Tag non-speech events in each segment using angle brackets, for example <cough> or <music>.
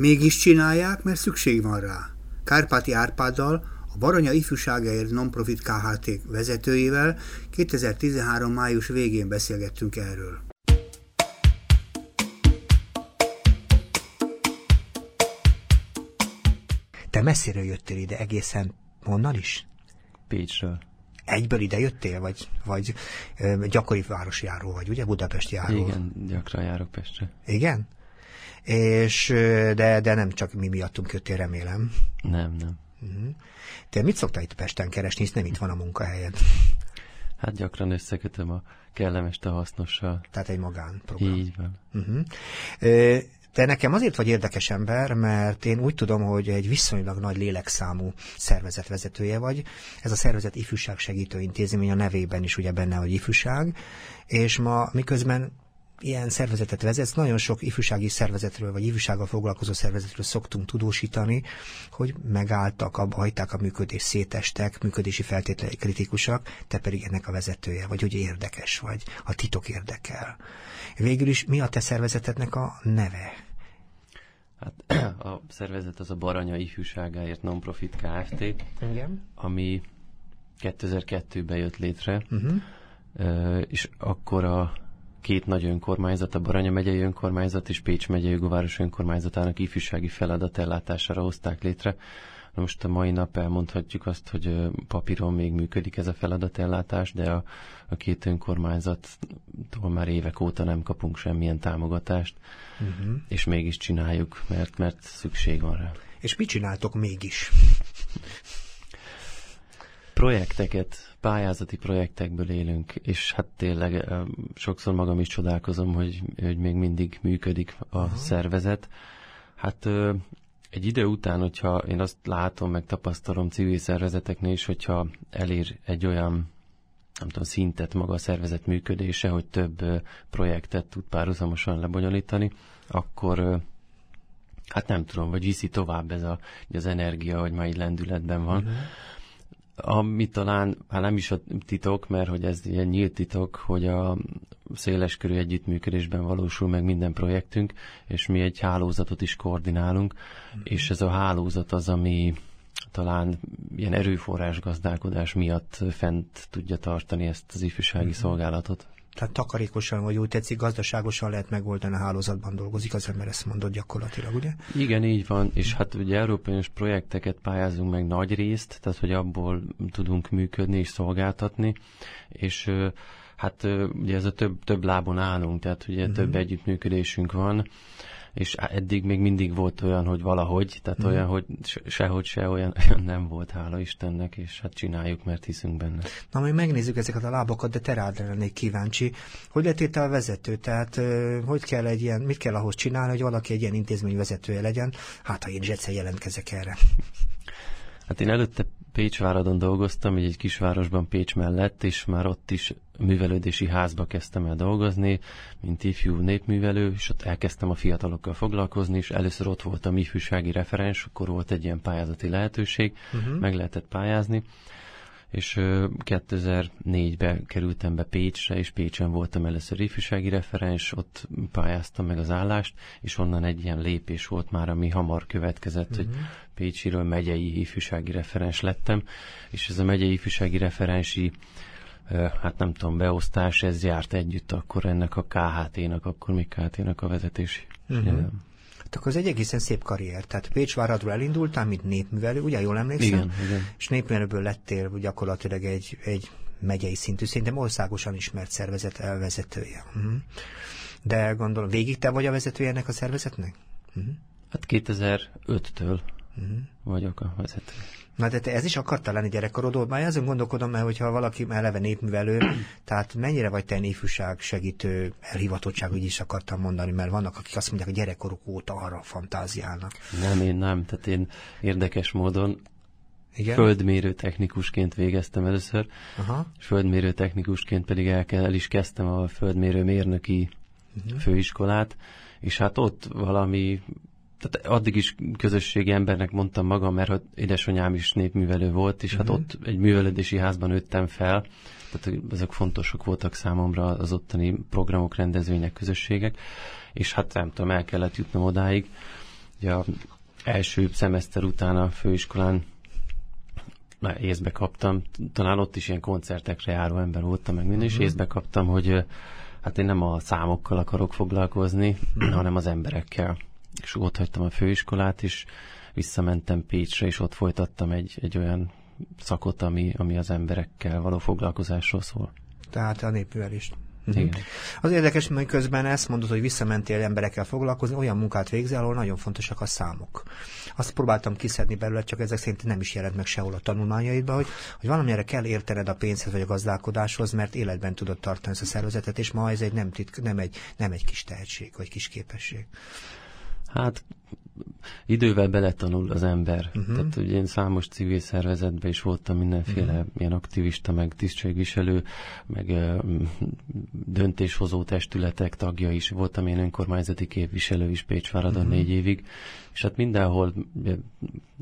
Mégis csinálják, mert szükség van rá. Kárpáti Árpáddal, a Baranya Ifjúságáért Nonprofit KHT vezetőjével 2013. május végén beszélgettünk erről. Te messziről jöttél ide, egészen honnan is? Pécsről. Egyből ide jöttél, vagy, vagy ö, gyakori városjáró vagy, ugye? Budapesti járó. Igen, gyakran járok Pestre. Igen? És, de, de nem csak mi miattunk jöttél, remélem. Nem, nem. Uh-huh. Te mit szoktál itt Pesten keresni, hisz nem itt van a munkahelyed? Hát gyakran összekötöm a kellemes a hasznossal. Tehát egy magánprogram. Így van. Uh-huh. Te nekem azért vagy érdekes ember, mert én úgy tudom, hogy egy viszonylag nagy lélekszámú szervezet vezetője vagy. Ez a szervezet ifjúság segítő intézmény, a nevében is ugye benne, hogy ifjúság, és ma miközben ilyen szervezetet vezetsz, nagyon sok ifjúsági szervezetről, vagy ifjúsággal foglalkozó szervezetről szoktunk tudósítani, hogy megálltak, abba hagyták a működés, szétestek, működési feltételei kritikusak, te pedig ennek a vezetője, vagy hogy érdekes vagy, a titok érdekel. Végül is mi a te szervezetednek a neve? Hát <clears throat> a szervezet az a Baranya Ifjúságáért Nonprofit Kft. Igen. Ami 2002-ben jött létre, uh-huh. és akkor a két nagy önkormányzat, a Baranya megyei önkormányzat és Pécs megyei Góváros önkormányzatának ifjúsági feladat ellátására hozták létre. Na most a mai nap elmondhatjuk azt, hogy papíron még működik ez a feladatellátás, de a, a két önkormányzattól már évek óta nem kapunk semmilyen támogatást, uh-huh. és mégis csináljuk, mert, mert szükség van rá. És mit csináltok mégis? Projekteket, pályázati projektekből élünk, és hát tényleg sokszor magam is csodálkozom, hogy, hogy még mindig működik a Aha. szervezet. Hát egy idő után, hogyha én azt látom, meg tapasztalom civil szervezeteknél is, hogyha elér egy olyan nem tudom, szintet maga a szervezet működése, hogy több projektet tud párhuzamosan lebonyolítani, akkor hát nem tudom, vagy viszi tovább ez a, az energia, hogy már így lendületben van. Uh-huh ami talán, hát nem is a titok, mert hogy ez ilyen nyílt titok, hogy a széleskörű együttműködésben valósul meg minden projektünk, és mi egy hálózatot is koordinálunk, mm. és ez a hálózat az, ami talán ilyen erőforrás gazdálkodás miatt fent tudja tartani ezt az ifjúsági mm. szolgálatot tehát takarékosan, vagy úgy tetszik, gazdaságosan lehet megoldani a hálózatban dolgozik, az ember ezt mondott gyakorlatilag, ugye? Igen, így van, és hát ugye európai projekteket pályázunk meg nagy részt, tehát hogy abból tudunk működni és szolgáltatni, és hát ugye ez a több, több lábon állunk, tehát ugye uh-huh. több együttműködésünk van, és eddig még mindig volt olyan, hogy valahogy, tehát mm. olyan, hogy sehogy se olyan, olyan <laughs> nem volt, hála Istennek, és hát csináljuk, mert hiszünk benne. Na, majd megnézzük ezeket a lábakat, de te rád lennék kíváncsi. Hogy lettél a vezető? Tehát hogy kell egy ilyen, mit kell ahhoz csinálni, hogy valaki egy ilyen intézmény vezetője legyen? Hát, ha én is egyszer jelentkezek erre. Hát én előtte Pécsváradon dolgoztam, egy kisvárosban Pécs mellett, és már ott is művelődési házba kezdtem el dolgozni, mint ifjú népművelő, és ott elkezdtem a fiatalokkal foglalkozni, és először ott voltam ifjúsági referens, akkor volt egy ilyen pályázati lehetőség, uh-huh. meg lehetett pályázni, és 2004-ben kerültem be Pécsre, és Pécsen voltam először ifjúsági referens, ott pályáztam meg az állást, és onnan egy ilyen lépés volt már, ami hamar következett, uh-huh. hogy mhm. Pécsiről megyei ifjúsági referens lettem, és ez a megyei ifjúsági referensi hát nem tudom, beosztás, ez járt együtt akkor ennek a KHT-nak, akkor még KHT-nak a vezetési. Uh-huh. Hát akkor ez egy egészen szép karrier. Tehát Pécsváradról elindultál, mint népművelő, ugye jól emlékszem? Igen, igen. És népművelőből lettél gyakorlatilag egy, egy megyei szintű, szerintem országosan ismert szervezet elvezetője. Uh-huh. De gondolom, végig te vagy a vezetője ennek a szervezetnek? Uh-huh. Hát 2005-től uh-huh. vagyok a vezető. Na de te ez is akartál lenni gyerekkorodból? Már azon gondolkodom, mert hogyha valaki eleve népművelő, <clears throat> tehát mennyire vagy te ifjúság segítő elhivatottság, úgy is akartam mondani, mert vannak, akik azt mondják, hogy gyerekkoruk óta arra fantáziálnak. Nem, én nem. Tehát én érdekes módon igen? Földmérő technikusként végeztem először, Aha. és földmérő technikusként pedig el, el is kezdtem a földmérő mérnöki uh-huh. főiskolát, és hát ott valami tehát addig is közösségi embernek mondtam magam, mert hogy édesanyám is népművelő volt, és uh-huh. hát mhm. ott egy művelődési házban nőttem fel, tehát ezek fontosak voltak számomra az ottani programok, rendezvények, közösségek, és hát nem tudom, el kellett jutnom odáig, ugye a első szemeszter után a főiskolán már észbe kaptam, talán ott is ilyen koncertekre járó ember voltam, meg minden, uh-huh. észbe kaptam, hogy hát én nem a számokkal akarok foglalkozni, uh-huh. hanem az emberekkel. És ott hagytam a főiskolát, és visszamentem Pécsre, és ott folytattam egy, egy olyan szakot, ami, ami az emberekkel való foglalkozásról szól. Tehát a népművelést. Uh-huh. Igen. Az érdekes, hogy közben ezt mondod, hogy visszamentél emberekkel foglalkozni, olyan munkát végzel, ahol nagyon fontosak a számok. Azt próbáltam kiszedni belőle, csak ezek szerint nem is jelent meg sehol a tanulmányaidban, hogy, hogy valamire kell értened a pénzhez vagy a gazdálkodáshoz, mert életben tudod tartani ezt a szervezetet, és ma ez egy nem, titk, nem, egy, nem egy kis tehetség, vagy kis képesség. Hát idővel beletanul az ember. Uh-huh. Tehát ugye én számos civil szervezetben is voltam mindenféle uh-huh. ilyen aktivista, meg tisztségviselő, meg uh, döntéshozó testületek tagja is. Voltam én önkormányzati képviselő is Pécsváradon uh-huh. négy évig, és hát mindenhol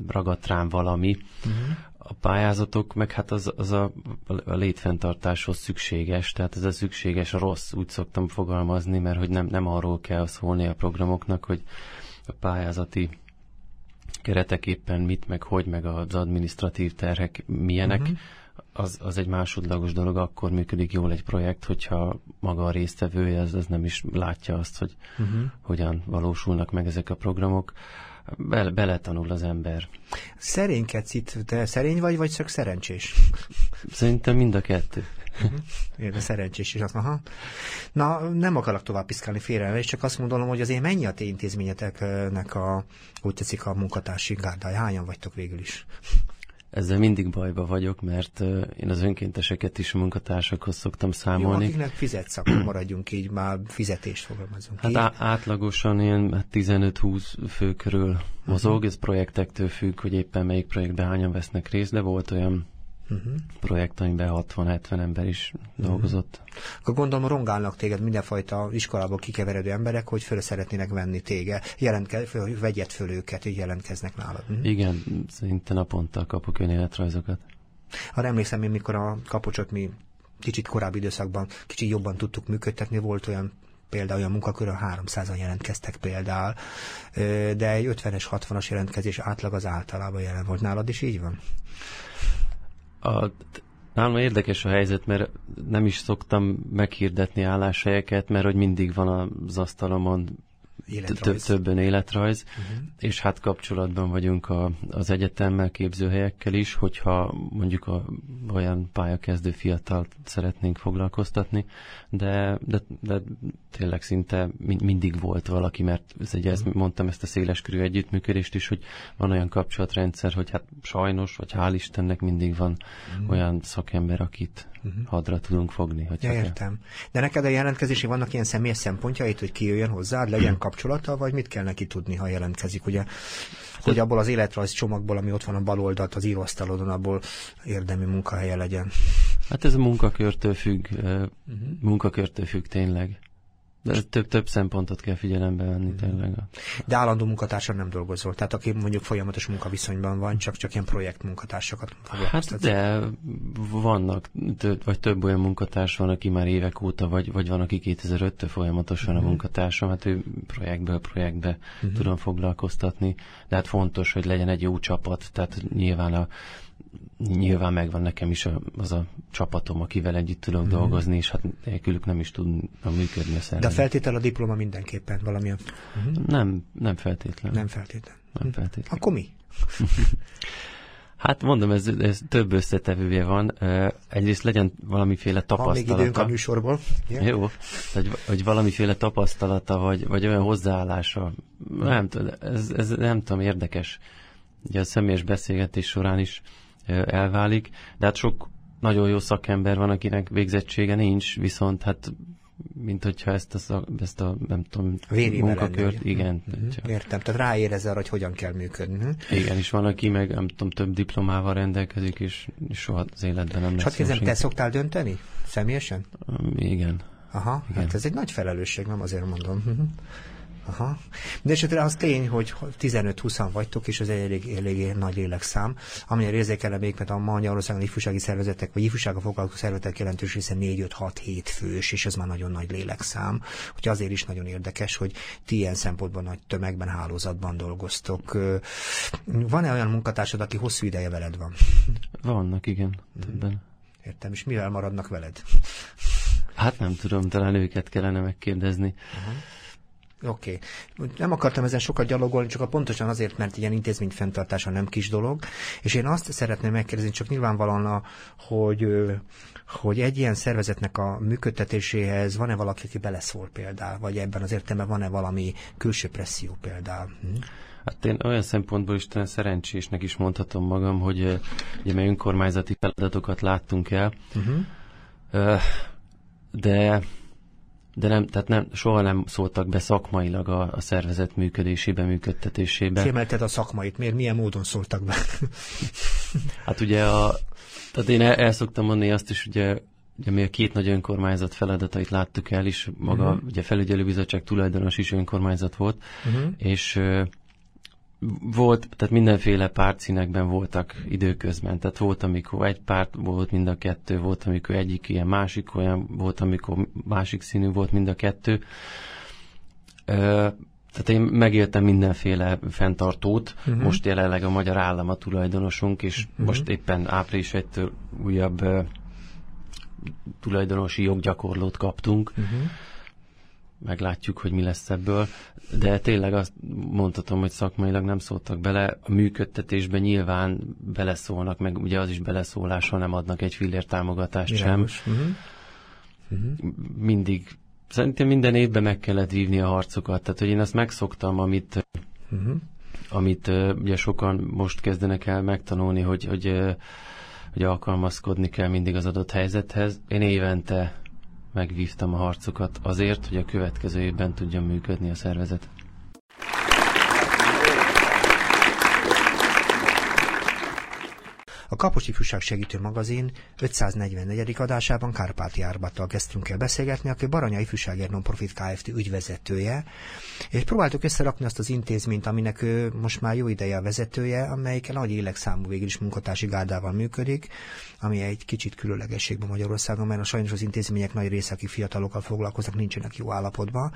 ragadt rám valami. Uh-huh. A pályázatok, meg hát az, az a, a létfenntartáshoz szükséges, tehát ez a szükséges a rossz, úgy szoktam fogalmazni, mert hogy nem, nem arról kell szólni a programoknak, hogy pályázati keretek éppen mit, meg hogy, meg az administratív terhek milyenek, uh-huh. az, az egy másodlagos dolog, akkor működik jól egy projekt, hogyha maga a résztvevője az, az nem is látja azt, hogy uh-huh. hogyan valósulnak meg ezek a programok. Be, beletanul az ember. Szerénykedsz itt, te szerény vagy, vagy csak szerencsés? Szerintem mind a kettő. Uh-huh. De szerencsés is. Aha. Na, nem akarok tovább piszkálni félre, és csak azt mondom, hogy azért mennyi a ti intézményeteknek a, úgy tetszik, a munkatársi gárdája? Hányan vagytok végül is? Ezzel mindig bajba vagyok, mert én az önkénteseket is munkatársakhoz szoktam számolni. Jó, akiknek fizetsz, akkor maradjunk így, már fizetést fogalmazunk Hát á- átlagosan ilyen 15-20 fő körül mozog, uh-huh. ez projektektől függ, hogy éppen melyik projektben hányan vesznek részt, de volt olyan uh-huh. projekt, amiben 60-70 ember is uh-huh. dolgozott. Akkor gondolom rongálnak téged mindenfajta iskolából kikeveredő emberek, hogy föl szeretnének venni téged, jelentke, föl, vegyed föl őket, hogy jelentkeznek nálad. Uh-huh. Igen, szinte naponta kapok önéletrajzokat. Ha emlékszem én, mikor a kapocsot mi kicsit korábbi időszakban kicsit jobban tudtuk működtetni, volt olyan például olyan munkakörön 300-an jelentkeztek például, de egy 50-es, 60-as jelentkezés átlag az általában jelen volt. Nálad is így van? A, nálam érdekes a helyzet, mert nem is szoktam meghirdetni álláshelyeket, mert hogy mindig van az asztalomon életrajz. többen életrajz, uh-huh. és hát kapcsolatban vagyunk a, az egyetemmel, képzőhelyekkel is, hogyha mondjuk a, olyan pályakezdő fiatal szeretnénk foglalkoztatni, de, de, de tényleg szinte mindig volt valaki, mert ez egy, ezt, uh-huh. mondtam ezt a széleskörű együttműködést is, hogy van olyan kapcsolatrendszer, hogy hát sajnos, vagy hál' Istennek mindig van uh-huh. olyan szakember, akit uh-huh. hadra tudunk fogni. Ja, értem. De neked a jelentkezési vannak ilyen személyes szempontjait, hogy ki jöjjön hozzád, legyen kapcsolata, vagy mit kell neki tudni, ha jelentkezik? Ugye, hogy abból az életrajz csomagból, ami ott van a bal oldalt, az íróasztalodon, abból érdemi munkahelye legyen. Hát ez a munkakörtől függ, uh-huh. munkakörtől függ tényleg. De több, több szempontot kell figyelembe venni tényleg. De állandó munkatársa nem dolgozol, tehát aki mondjuk folyamatos munkaviszonyban van, csak, csak ilyen projekt munkatársakat Hát de vannak, több, vagy több olyan munkatárs van, aki már évek óta, vagy, vagy van, aki 2005-től folyamatosan uh-huh. a mhm. munkatársam, hát ő projektből projektbe uh-huh. tudom foglalkoztatni, de hát fontos, hogy legyen egy jó csapat, tehát nyilván a nyilván megvan nekem is az a csapatom, akivel együtt tudok mm. dolgozni, és hát nélkülük nem is tudna működni a szervezet. De a feltétel a diploma mindenképpen valamilyen? Mm. Nem, nem feltétlen. Nem feltétlen. Nem mhm. feltétlen. Akkor mi? <laughs> Hát mondom, ez, ez több összetevője van. Egyrészt legyen valamiféle tapasztalata. Van még időnk a műsorból. Yeah. Jó, hogy, hogy valamiféle tapasztalata, vagy, vagy olyan hozzáállása. Nem, ez, ez nem tudom, érdekes. Ugye a személyes beszélgetés során is elválik, de hát sok nagyon jó szakember van, akinek végzettsége nincs, viszont hát mint hogyha ezt a, szak, ezt a nem tudom, Vérébe munkakört, igen. Uh-huh. Értem, tehát ráérez arra, hogy hogyan kell működni. Uh-huh. Igen, és van, aki meg nem tudom, több diplomával rendelkezik, és, és soha az életben nem lesz. Csak kérdezem, te szoktál dönteni? Személyesen? Um, igen. Aha, igen. hát ez egy nagy felelősség, nem azért mondom. Aha. De esetre az tény, hogy 15-20 vagytok, és ez egy elég, elég nagy lélekszám, amilyen érzékelem még, mert a Magyarországon ifjúsági szervezetek, vagy ifjúsága foglalkozó szervezetek jelentős része 4-5-6-7 fős, és ez már nagyon nagy lélekszám. Úgyhogy azért is nagyon érdekes, hogy ti ilyen szempontból nagy tömegben, hálózatban dolgoztok. Van-e olyan munkatársad, aki hosszú ideje veled van? Vannak, igen, többen. Értem, és mivel maradnak veled? Hát nem tudom, talán őket kellene megkérdezni. Uh-huh. Oké. Okay. Nem akartam ezen sokat gyalogolni, csak a pontosan azért, mert ilyen intézmény fenntartása nem kis dolog, és én azt szeretném megkérdezni, csak nyilvánvalóan, a, hogy, hogy egy ilyen szervezetnek a működtetéséhez van-e valaki, aki beleszól például, vagy ebben az értelemben van-e valami külső presszió például? Hm? Hát én olyan szempontból is talán szerencsésnek is mondhatom magam, hogy ugye mi önkormányzati feladatokat láttunk el, uh-huh. de de nem, tehát nem, soha nem szóltak be szakmailag a, a szervezet működésébe, működtetésébe. Kiemelted a szakmait, miért, milyen módon szóltak be? <laughs> hát ugye a, tehát én el, el szoktam mondani azt is, ugye, ugye mi a két nagy önkormányzat feladatait láttuk el is, maga uh-huh. ugye felügyelőbizottság tulajdonos is önkormányzat volt, uh-huh. és volt, tehát mindenféle pártszínekben voltak időközben, tehát volt, amikor egy párt volt mind a kettő, volt, amikor egyik ilyen, másik olyan, volt, amikor másik színű volt mind a kettő. Tehát én megéltem mindenféle fenntartót, uh-huh. most jelenleg a magyar állam a tulajdonosunk, és uh-huh. most éppen április 1 újabb uh, tulajdonosi joggyakorlót kaptunk. Uh-huh meglátjuk, hogy mi lesz ebből, de tényleg azt mondhatom, hogy szakmailag nem szóltak bele, a működtetésben nyilván beleszólnak, meg ugye az is beleszólás, ha nem adnak egy fillér támogatást Mirágos. sem. Uh-huh. Uh-huh. Mindig, szerintem minden évben meg kellett vívni a harcokat, tehát hogy én azt megszoktam, amit uh-huh. amit ugye sokan most kezdenek el megtanulni, hogy, hogy, hogy alkalmazkodni kell mindig az adott helyzethez. Én évente megvívtam a harcokat azért, hogy a következő évben tudjon működni a szervezet. A Kapos Ifjúság Segítő Magazin 544. adásában Kárpáti Árbattal kezdtünk el beszélgetni, aki Baranya Ifjúságért Nonprofit Kft. ügyvezetője, és próbáltuk összerakni azt az intézményt, aminek ő most már jó ideje a vezetője, amelyik nagy élekszámú végül is munkatársi gárdával működik, ami egy kicsit különlegességben Magyarországon, mert a sajnos az intézmények nagy része, akik fiatalokkal foglalkoznak, nincsenek jó állapotban.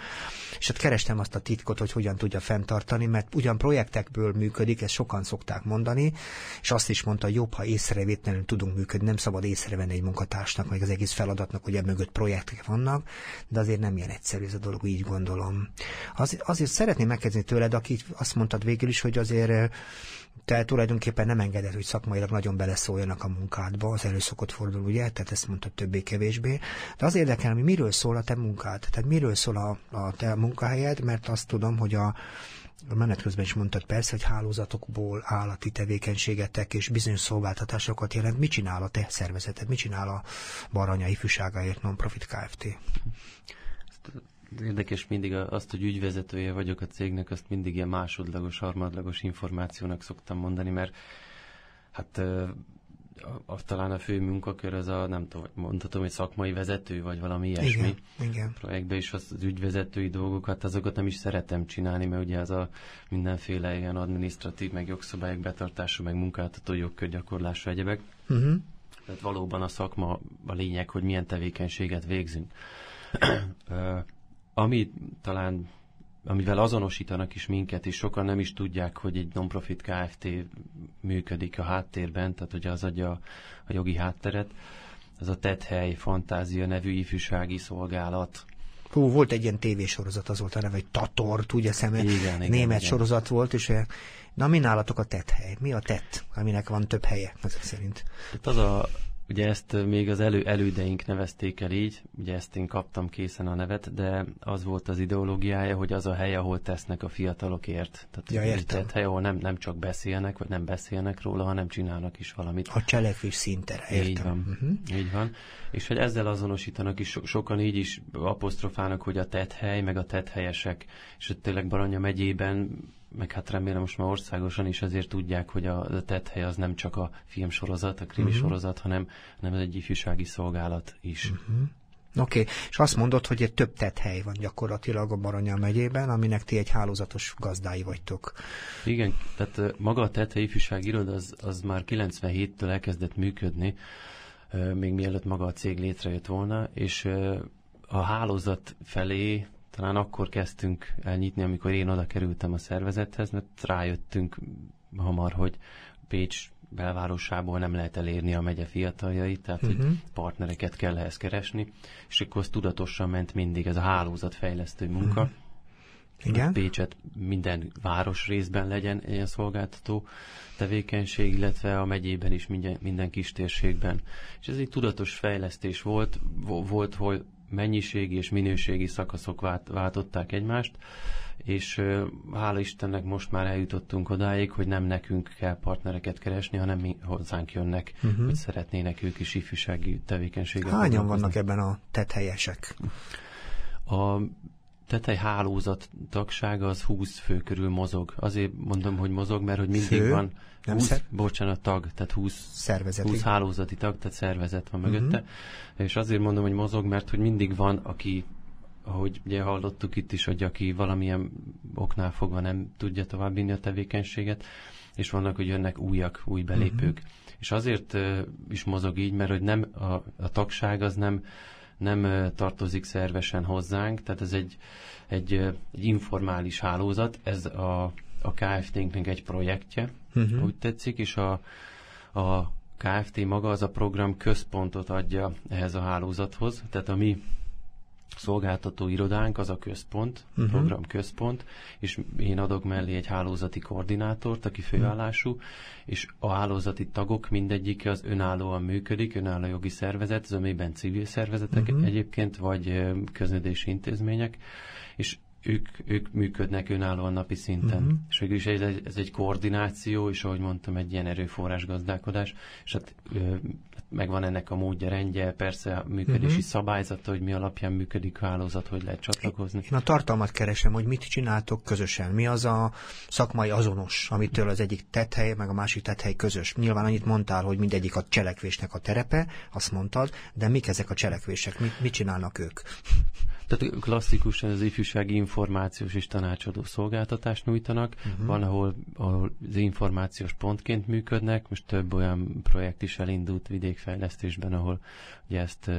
És hát kerestem azt a titkot, hogy hogyan tudja fenntartani, mert ugyan projektekből működik, ezt sokan szokták mondani, és azt is mondta, jobb, ha észrevétlenül tudunk működni, nem szabad észrevenni egy munkatársnak, meg az egész feladatnak, hogy mögött projektek vannak, de azért nem ilyen egyszerű ez a dolog, így gondolom. Az, azért szeretném megkérdezni tőled, aki azt mondtad végül is, hogy azért te tulajdonképpen nem engeded, hogy szakmailag nagyon beleszóljanak a munkádba, az előszokott fordul, ugye, tehát ezt mondta többé-kevésbé. De az érdekel, hogy miről szól a te munkád, tehát miről szól a, a te munkahelyed, mert azt tudom, hogy a, a menet közben is mondtad persze, hogy hálózatokból állati tevékenységetek és bizonyos szolgáltatásokat jelent. Mit csinál a te szervezeted? Mit csinál a Baranya Ifjúságáért Nonprofit Kft.? Érdekes mindig azt, hogy ügyvezetője vagyok a cégnek, azt mindig ilyen másodlagos, harmadlagos információnak szoktam mondani, mert hát a, a, talán a fő munkakör az a, nem tudom, mondhatom, hogy szakmai vezető, vagy valami ilyesmi. Igen, igen. Projektben is az, az ügyvezetői dolgokat, azokat nem is szeretem csinálni, mert ugye az a mindenféle ilyen administratív, meg jogszabályok betartása, meg munkáltató jogkörgyakorlása egyebek. Uh-huh. Tehát valóban a szakma a lényeg, hogy milyen tevékenységet végzünk. <clears throat> Ami talán amivel azonosítanak is minket, és sokan nem is tudják, hogy egy non-profit Kft. működik a háttérben, tehát hogy az adja a jogi hátteret. Ez a Tethely Fantázia nevű ifjúsági szolgálat. Hú, volt egy ilyen tévésorozat, az volt a neve, hogy Tatort, ugye szeme, igen, igen, német igen. sorozat volt, és na mi nálatok a tethely? Mi a tett, aminek van több helye, ezek szerint? Hát az a, Ugye ezt még az elő, elődeink nevezték el így, ugye ezt én kaptam készen a nevet, de az volt az ideológiája, hogy az a hely, ahol tesznek a fiatalokért. Tehát ja, értem. Tehát hely, ahol nem, nem csak beszélnek, vagy nem beszélnek róla, hanem csinálnak is valamit. A cselekvés szintere, értem. Így van, uh-huh. így van. És hogy ezzel azonosítanak is, so, sokan így is apostrofálnak, hogy a hely, meg a helyesek, és hogy tényleg Baranya megyében meg hát remélem most már országosan is azért tudják, hogy a, a hely az nem csak a filmsorozat, a krimi uh-huh. sorozat, hanem, hanem az egy ifjúsági szolgálat is. Uh-huh. Oké, okay. és azt mondod, hogy egy több hely van gyakorlatilag a Baranya megyében, aminek ti egy hálózatos gazdái vagytok. Igen, tehát maga a tethely ifjúság iroda az, az már 97-től elkezdett működni, még mielőtt maga a cég létrejött volna, és a hálózat felé talán akkor kezdtünk elnyitni, amikor én oda kerültem a szervezethez, mert rájöttünk hamar, hogy Pécs belvárosából nem lehet elérni a megye fiataljait, tehát uh-huh. hogy partnereket kell ehhez keresni, és akkor az tudatosan ment mindig ez a hálózatfejlesztő munka. Uh-huh. Igen. Pécset minden város részben legyen ilyen szolgáltató tevékenység, illetve a megyében is minden, minden kis térségben. És ez egy tudatos fejlesztés volt, volt, hogy mennyiségi és minőségi szakaszok vált, váltották egymást, és hála Istennek most már eljutottunk odáig, hogy nem nekünk kell partnereket keresni, hanem mi hozzánk jönnek, uh-huh. hogy szeretnének ők is ifjúsági tevékenységet. Hányan vannak ebben a tethelyesek? A tetej hálózat tagsága az 20 fő körül mozog. Azért mondom, hogy mozog, mert hogy mindig fő? van 20, nem szer... bocsánat, tag, tehát 20, Szervezeti. 20 hálózati tag, tehát szervezet van mögötte. Uh-huh. És azért mondom, hogy mozog, mert hogy mindig van, aki ahogy ugye hallottuk itt is, hogy aki valamilyen oknál fogva nem tudja továbbvinni a tevékenységet, és vannak, hogy jönnek újak, új belépők. Uh-huh. És azért uh, is mozog így, mert hogy nem a, a tagság az nem nem tartozik szervesen hozzánk, tehát ez egy, egy, egy informális hálózat, ez a, a KFT-nknek egy projektje, uh-huh. úgy tetszik, és a, a KFT maga az a program központot adja ehhez a hálózathoz, tehát a mi szolgáltató irodánk az a központ, uh-huh. program központ, és én adok mellé egy hálózati koordinátort, aki főállású, uh-huh. és a hálózati tagok mindegyike az önállóan működik, önálló jogi szervezet, zömében civil szervezetek uh-huh. egyébként, vagy köznédési intézmények, és ők, ők működnek önállóan napi szinten. Uh-huh. És végül is ez, ez egy koordináció, és ahogy mondtam, egy ilyen erőforrás gazdálkodás, és hát megvan ennek a módja, rendje, persze a működési uh-huh. szabályzata, hogy mi alapján működik a hálózat, hogy lehet csatlakozni. Én a tartalmat keresem, hogy mit csináltok közösen. Mi az a szakmai azonos, amitől az egyik tethely, meg a másik tethely közös. Nyilván annyit mondtál, hogy mindegyik a cselekvésnek a terepe, azt mondtad, de mik ezek a cselekvések, mit, mit csinálnak ők? Tehát klasszikusan az ifjúsági információs és tanácsadó szolgáltatást nyújtanak. Uh-huh. Van, ahol, ahol az információs pontként működnek, most több olyan projekt is elindult vidékfejlesztésben, ahol ugye ezt,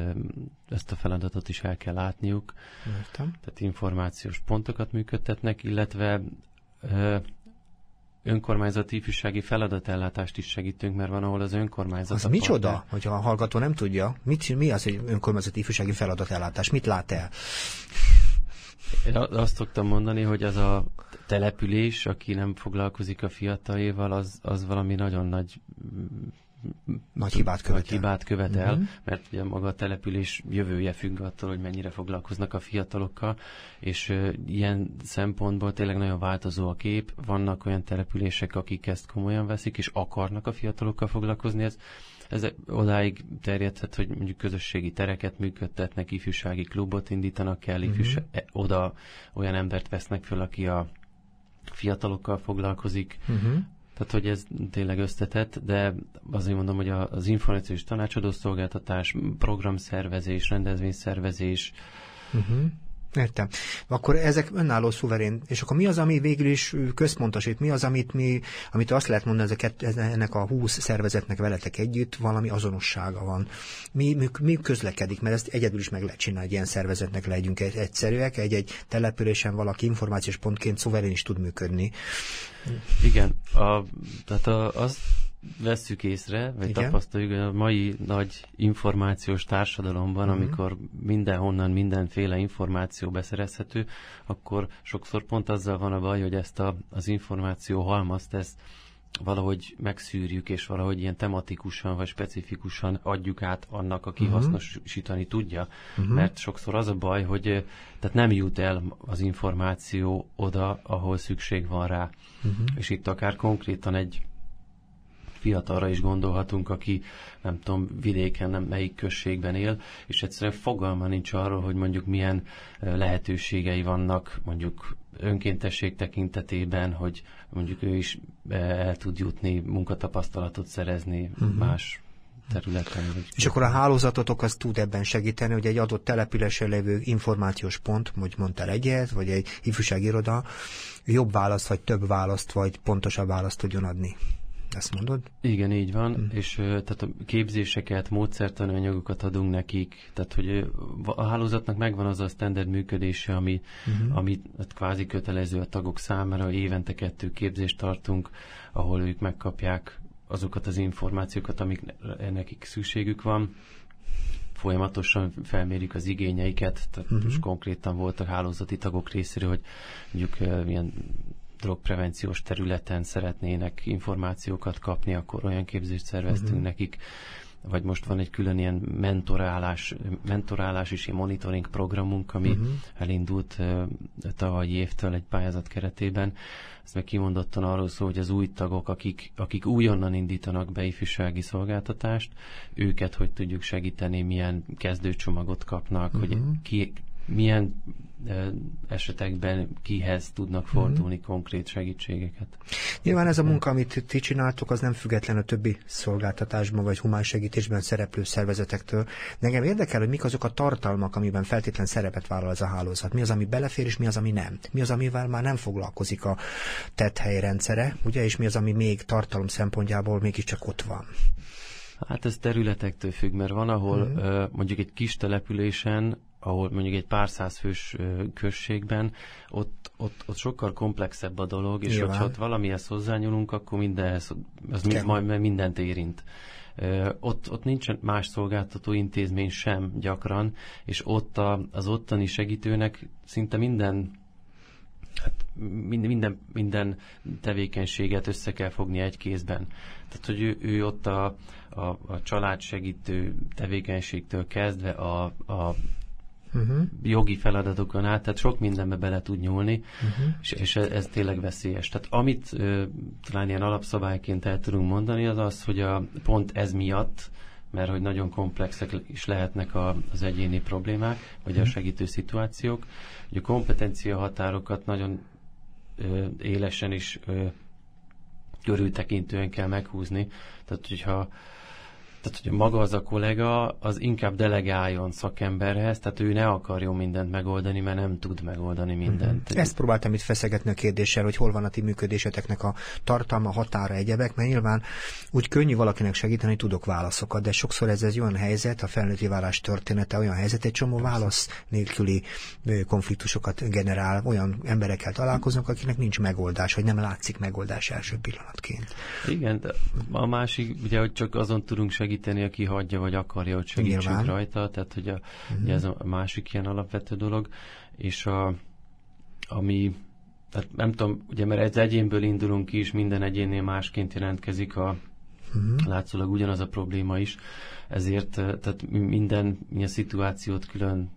ezt a feladatot is el kell látniuk. Értem. Tehát információs pontokat működtetnek, illetve önkormányzati ifjúsági feladatellátást is segítünk, mert van, ahol az önkormányzat... Az micsoda, partner. hogyha a hallgató nem tudja? Mit, mi az, hogy önkormányzati ifjúsági feladatellátás? Mit lát el? Én azt szoktam mondani, hogy az a település, aki nem foglalkozik a fiataléval, az, az valami nagyon nagy nagy hibát követel. Nagy hibát követel, uh-huh. mert ugye maga a település jövője függ attól, hogy mennyire foglalkoznak a fiatalokkal, és uh, ilyen szempontból tényleg nagyon változó a kép. Vannak olyan települések, akik ezt komolyan veszik, és akarnak a fiatalokkal foglalkozni. Ez, ez odáig terjedhet, hogy mondjuk közösségi tereket működtetnek, ifjúsági klubot indítanak el, ifjúság, uh-huh. oda olyan embert vesznek föl, aki a fiatalokkal foglalkozik, uh-huh. Tehát, hogy ez tényleg összetett, de azért mondom, hogy az információs tanácsadó szolgáltatás, programszervezés, rendezvényszervezés, uh-huh. Értem. Akkor ezek önálló szuverén. És akkor mi az, ami végül is központosít? Mi az, amit mi, amit azt lehet mondani, ezeket, ennek a 20 szervezetnek veletek együtt valami azonossága van? Mi, mi, mi közlekedik? Mert ezt egyedül is meg lehet csinálni, hogy ilyen szervezetnek legyünk egyszerűek. Egy-egy településen valaki információs pontként szuverén is tud működni. Igen, a, tehát a, az vesszük észre, vagy Igen. tapasztaljuk, hogy a mai nagy információs társadalomban, uh-huh. amikor mindenhonnan mindenféle információ beszerezhető, akkor sokszor pont azzal van a baj, hogy ezt a, az információ halmazt, ezt valahogy megszűrjük, és valahogy ilyen tematikusan vagy specifikusan adjuk át annak, aki uh-huh. hasznosítani tudja. Uh-huh. Mert sokszor az a baj, hogy tehát nem jut el az információ oda, ahol szükség van rá. Uh-huh. És itt akár konkrétan egy fiatalra is gondolhatunk, aki nem tudom, vidéken, nem melyik községben él, és egyszerűen fogalma nincs arról, hogy mondjuk milyen lehetőségei vannak mondjuk önkéntesség tekintetében, hogy mondjuk ő is el tud jutni, munkatapasztalatot szerezni uh-huh. más területen. Vagy és akkor a hálózatotok az tud ebben segíteni, hogy egy adott településen lévő információs pont, hogy mondtál egyet, vagy egy ifjúságiroda, jobb választ, vagy több választ, vagy pontosabb választ tudjon adni. Ezt mondod? Igen, így van, mm. és tehát a képzéseket, módszertani anyagokat adunk nekik, tehát hogy a hálózatnak megvan az a standard működése, ami, mm-hmm. ami hát kvázi kötelező a tagok számára, évente kettő képzést tartunk, ahol ők megkapják azokat az információkat, amik nekik szükségük van. Folyamatosan felmérjük az igényeiket, tehát uh-huh. most konkrétan voltak hálózati tagok részéről, hogy mondjuk milyen drogprevenciós területen szeretnének információkat kapni, akkor olyan képzést szerveztünk uh-huh. nekik, vagy most van egy külön ilyen mentorálás, mentorálás és ilyen monitoring programunk, ami uh-huh. elindult uh, tavalyi évtől egy pályázat keretében. Ez meg kimondottan arról szól, hogy az új tagok, akik, akik újonnan indítanak be ifjúsági szolgáltatást, őket hogy tudjuk segíteni, milyen kezdőcsomagot kapnak, uh-huh. hogy ki, milyen esetekben kihez tudnak fordulni mm-hmm. konkrét segítségeket. Nyilván ez a munka, amit ti csináltok, az nem független a többi szolgáltatásban vagy humán segítésben szereplő szervezetektől. De engem érdekel, hogy mik azok a tartalmak, amiben feltétlen szerepet vállal ez a hálózat. Mi az, ami belefér, és mi az, ami nem. Mi az, amivel már nem foglalkozik a tethely rendszere, ugye, és mi az, ami még tartalom szempontjából mégiscsak ott van. Hát ez területektől függ, mert van, ahol mm. mondjuk egy kis településen ahol mondjuk egy pár száz fős községben, ott, ott, ott sokkal komplexebb a dolog, és Nyilván. hogyha ott valamihez hozzányúlunk, akkor mindenhez, az mind, majd mindent érint. Ott, ott nincsen más szolgáltató intézmény sem gyakran, és ott a, az ottani segítőnek szinte minden hát minden, minden, minden tevékenységet össze kell fogni egy kézben. Tehát, hogy ő, ő ott a, a, a családsegítő tevékenységtől kezdve a, a uh-huh. jogi feladatokon át, tehát sok mindenbe bele tud nyúlni, uh-huh. és, és ez, ez tényleg veszélyes. Tehát amit ö, talán ilyen alapszabályként el tudunk mondani, az az, hogy a, pont ez miatt, mert hogy nagyon komplexek is lehetnek a, az egyéni problémák, vagy uh-huh. a segítő szituációk, hogy a kompetencia határokat nagyon ö, élesen is ö, körültekintően kell meghúzni. Tehát, hogyha tehát, hogy maga az a kollega, az inkább delegáljon szakemberhez, tehát ő ne akarjon mindent megoldani, mert nem tud megoldani mindent. Uh-huh. Ezt próbáltam itt feszegetni a kérdéssel, hogy hol van a ti működéseteknek a tartalma, határa, egyebek, mert nyilván úgy könnyű valakinek segíteni, tudok válaszokat, de sokszor ez egy olyan helyzet, a felnőtti válás története olyan helyzet, egy csomó válasz nélküli konfliktusokat generál, olyan emberekkel találkoznak, akiknek nincs megoldás, vagy nem látszik megoldás első pillanatként. Igen, a másik, ugye, hogy csak azon tudunk segíteni, segíteni, aki hagyja, vagy akarja, hogy segítsünk Nyilván. rajta, tehát hogy a, uh-huh. ugye ez a másik ilyen alapvető dolog, és a, ami, tehát nem tudom, ugye mert egy egyénből indulunk ki, és minden egyénnél másként jelentkezik a, uh-huh. látszólag ugyanaz a probléma is, ezért tehát minden milyen szituációt külön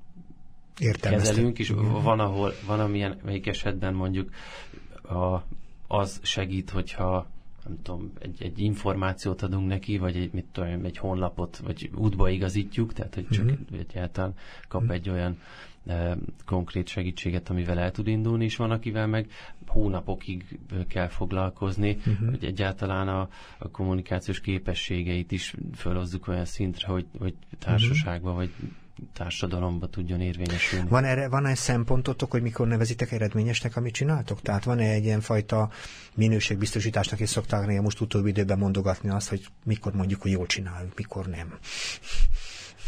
kezelünk, és uh-huh. van, ahol, van amilyen, melyik esetben mondjuk a, az segít, hogyha nem tudom, egy, egy információt adunk neki, vagy egy, mit tudom, egy honlapot, vagy útba igazítjuk, tehát hogy csak uh-huh. egyáltalán kap uh-huh. egy olyan e, konkrét segítséget, amivel el tud indulni, és van, akivel meg hónapokig kell foglalkozni, uh-huh. hogy egyáltalán a, a kommunikációs képességeit is felhozzuk olyan szintre, hogy, hogy társaságban, uh-huh. vagy társadalomba tudjon érvényesülni. Van erre, van egy szempontotok, hogy mikor nevezitek eredményesnek, amit csináltok? Tehát van-e egy ilyen fajta minőségbiztosításnak, és szokták néha most utóbbi időben mondogatni azt, hogy mikor mondjuk, hogy jól csináljuk, mikor nem?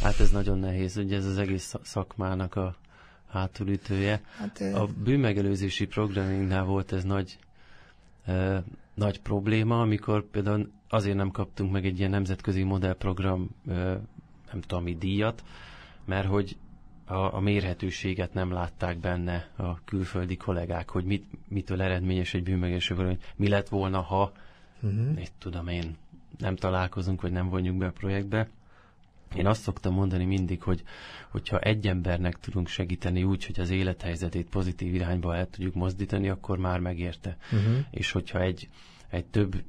Hát ez nagyon nehéz, ugye ez az egész szakmának a hátulütője. Hát, a bűnmegelőzési programingnál volt ez nagy, eh, nagy probléma, amikor például azért nem kaptunk meg egy ilyen nemzetközi modellprogram eh, nem tudom mi díjat, mert hogy a, a mérhetőséget nem látták benne a külföldi kollégák, hogy mit, mitől eredményes egy bűnmegéső, hogy mi lett volna, ha, uh-huh. mit tudom én, nem találkozunk, vagy nem vonjuk be a projektbe. Én azt szoktam mondani mindig, hogy hogyha egy embernek tudunk segíteni úgy, hogy az élethelyzetét pozitív irányba el tudjuk mozdítani, akkor már megérte. Uh-huh. És hogyha egy, egy több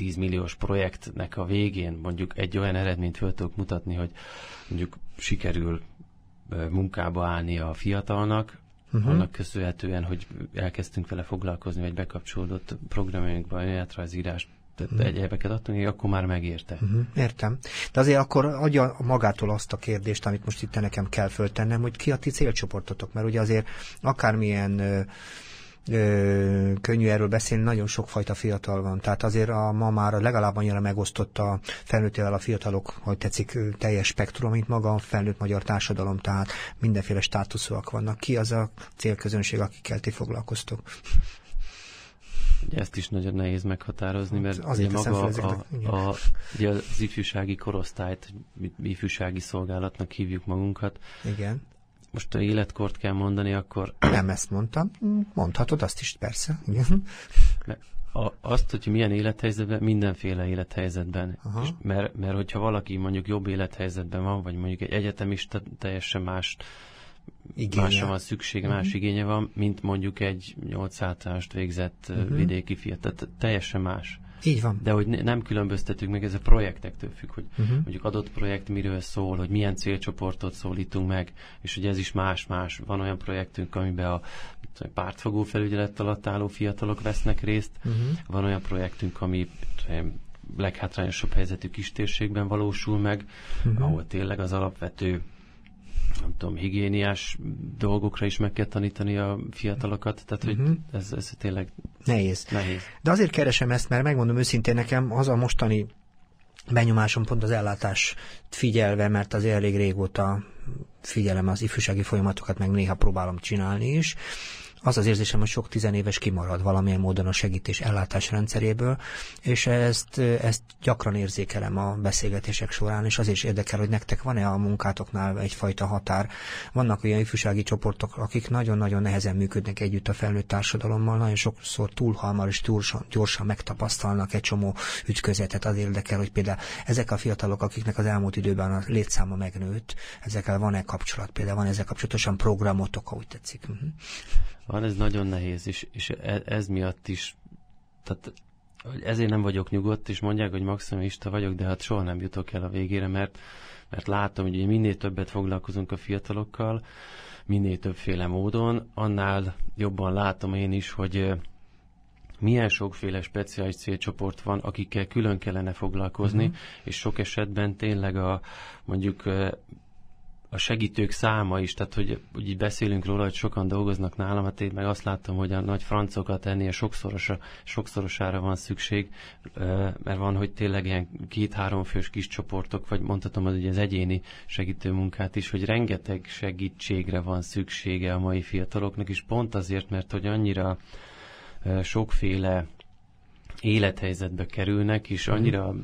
10 milliós projektnek a végén mondjuk egy olyan eredményt föl tudok mutatni, hogy mondjuk sikerül munkába állni a fiatalnak, uh-huh. annak köszönhetően, hogy elkezdtünk vele foglalkozni, vagy bekapcsolódott programjainkba, önéletrajzírás tehát uh-huh. egyébeket adtunk, akkor már megérte. Uh-huh. Értem. De azért akkor adja magától azt a kérdést, amit most itt nekem kell föltennem, hogy ki a ti célcsoportotok, mert ugye azért akármilyen ö, ö, könnyű erről beszélni, nagyon sokfajta fiatal van. Tehát azért a ma már legalább annyira megosztott a felnőttével a fiatalok, hogy tetszik, teljes spektrum, mint maga a felnőtt magyar társadalom, tehát mindenféle státuszúak vannak. Ki az a célközönség, akikkel ti foglalkoztok? Ugye ezt is nagyon nehéz meghatározni, mert Azért ugye maga a, a, a, ugye az ifjúsági korosztályt, ifjúsági szolgálatnak hívjuk magunkat. Igen. Most a életkort kell mondani, akkor... Nem ezt mondtam, mondhatod azt is, persze. Igen. A, azt, hogy milyen élethelyzetben, mindenféle élethelyzetben. És mert, mert hogyha valaki mondjuk jobb élethelyzetben van, vagy mondjuk egy egyetemista teljesen más igénye. másra van szüksége, uh-huh. más igénye van, mint mondjuk egy 8 általánost végzett uh-huh. vidéki fiatal. Tehát teljesen más. Így van. De hogy nem különböztetünk meg, ez a projektektől függ, hogy uh-huh. mondjuk adott projekt miről szól, hogy milyen célcsoportot szólítunk meg, és hogy ez is más-más. Van olyan projektünk, amiben a pártfogó felügyelet alatt álló fiatalok vesznek részt, uh-huh. van olyan projektünk, ami leghátrányosabb helyzetű kistérségben valósul meg, uh-huh. ahol tényleg az alapvető nem tudom, higiéniás dolgokra is meg kell tanítani a fiatalokat, tehát hogy uh-huh. ez, ez tényleg nehéz. nehéz. De azért keresem ezt, mert megmondom őszintén nekem az a mostani benyomásom pont az ellátás figyelve, mert az elég régóta figyelem az ifjúsági folyamatokat, meg néha próbálom csinálni is, az az érzésem, hogy sok tizenéves kimarad valamilyen módon a segítés ellátás rendszeréből, és ezt, ezt gyakran érzékelem a beszélgetések során, és az is érdekel, hogy nektek van-e a munkátoknál egyfajta határ. Vannak olyan ifjúsági csoportok, akik nagyon-nagyon nehezen működnek együtt a felnőtt társadalommal, nagyon sokszor túl hamar és túl gyorsan megtapasztalnak egy csomó ütközetet. Az érdekel, hogy például ezek a fiatalok, akiknek az elmúlt időben a létszáma megnőtt, ezekkel van-e kapcsolat, például van ezek kapcsolatosan programotok, ahogy tetszik. Van, ez nagyon nehéz, és, és e, ez miatt is, tehát ezért nem vagyok nyugodt, és mondják, hogy maximista vagyok, de hát soha nem jutok el a végére, mert, mert látom, hogy minél többet foglalkozunk a fiatalokkal, minél többféle módon, annál jobban látom én is, hogy milyen sokféle speciális célcsoport van, akikkel külön kellene foglalkozni, uh-huh. és sok esetben tényleg a mondjuk a segítők száma is, tehát hogy, hogy így beszélünk róla, hogy sokan dolgoznak nálam, hát én meg azt látom, hogy a nagy francokat ennél sokszorosa, sokszorosára van szükség, mert van, hogy tényleg ilyen két-három fős kis csoportok, vagy mondhatom az, hogy az egyéni segítő munkát is, hogy rengeteg segítségre van szüksége a mai fiataloknak, és pont azért, mert hogy annyira sokféle élethelyzetbe kerülnek, és annyira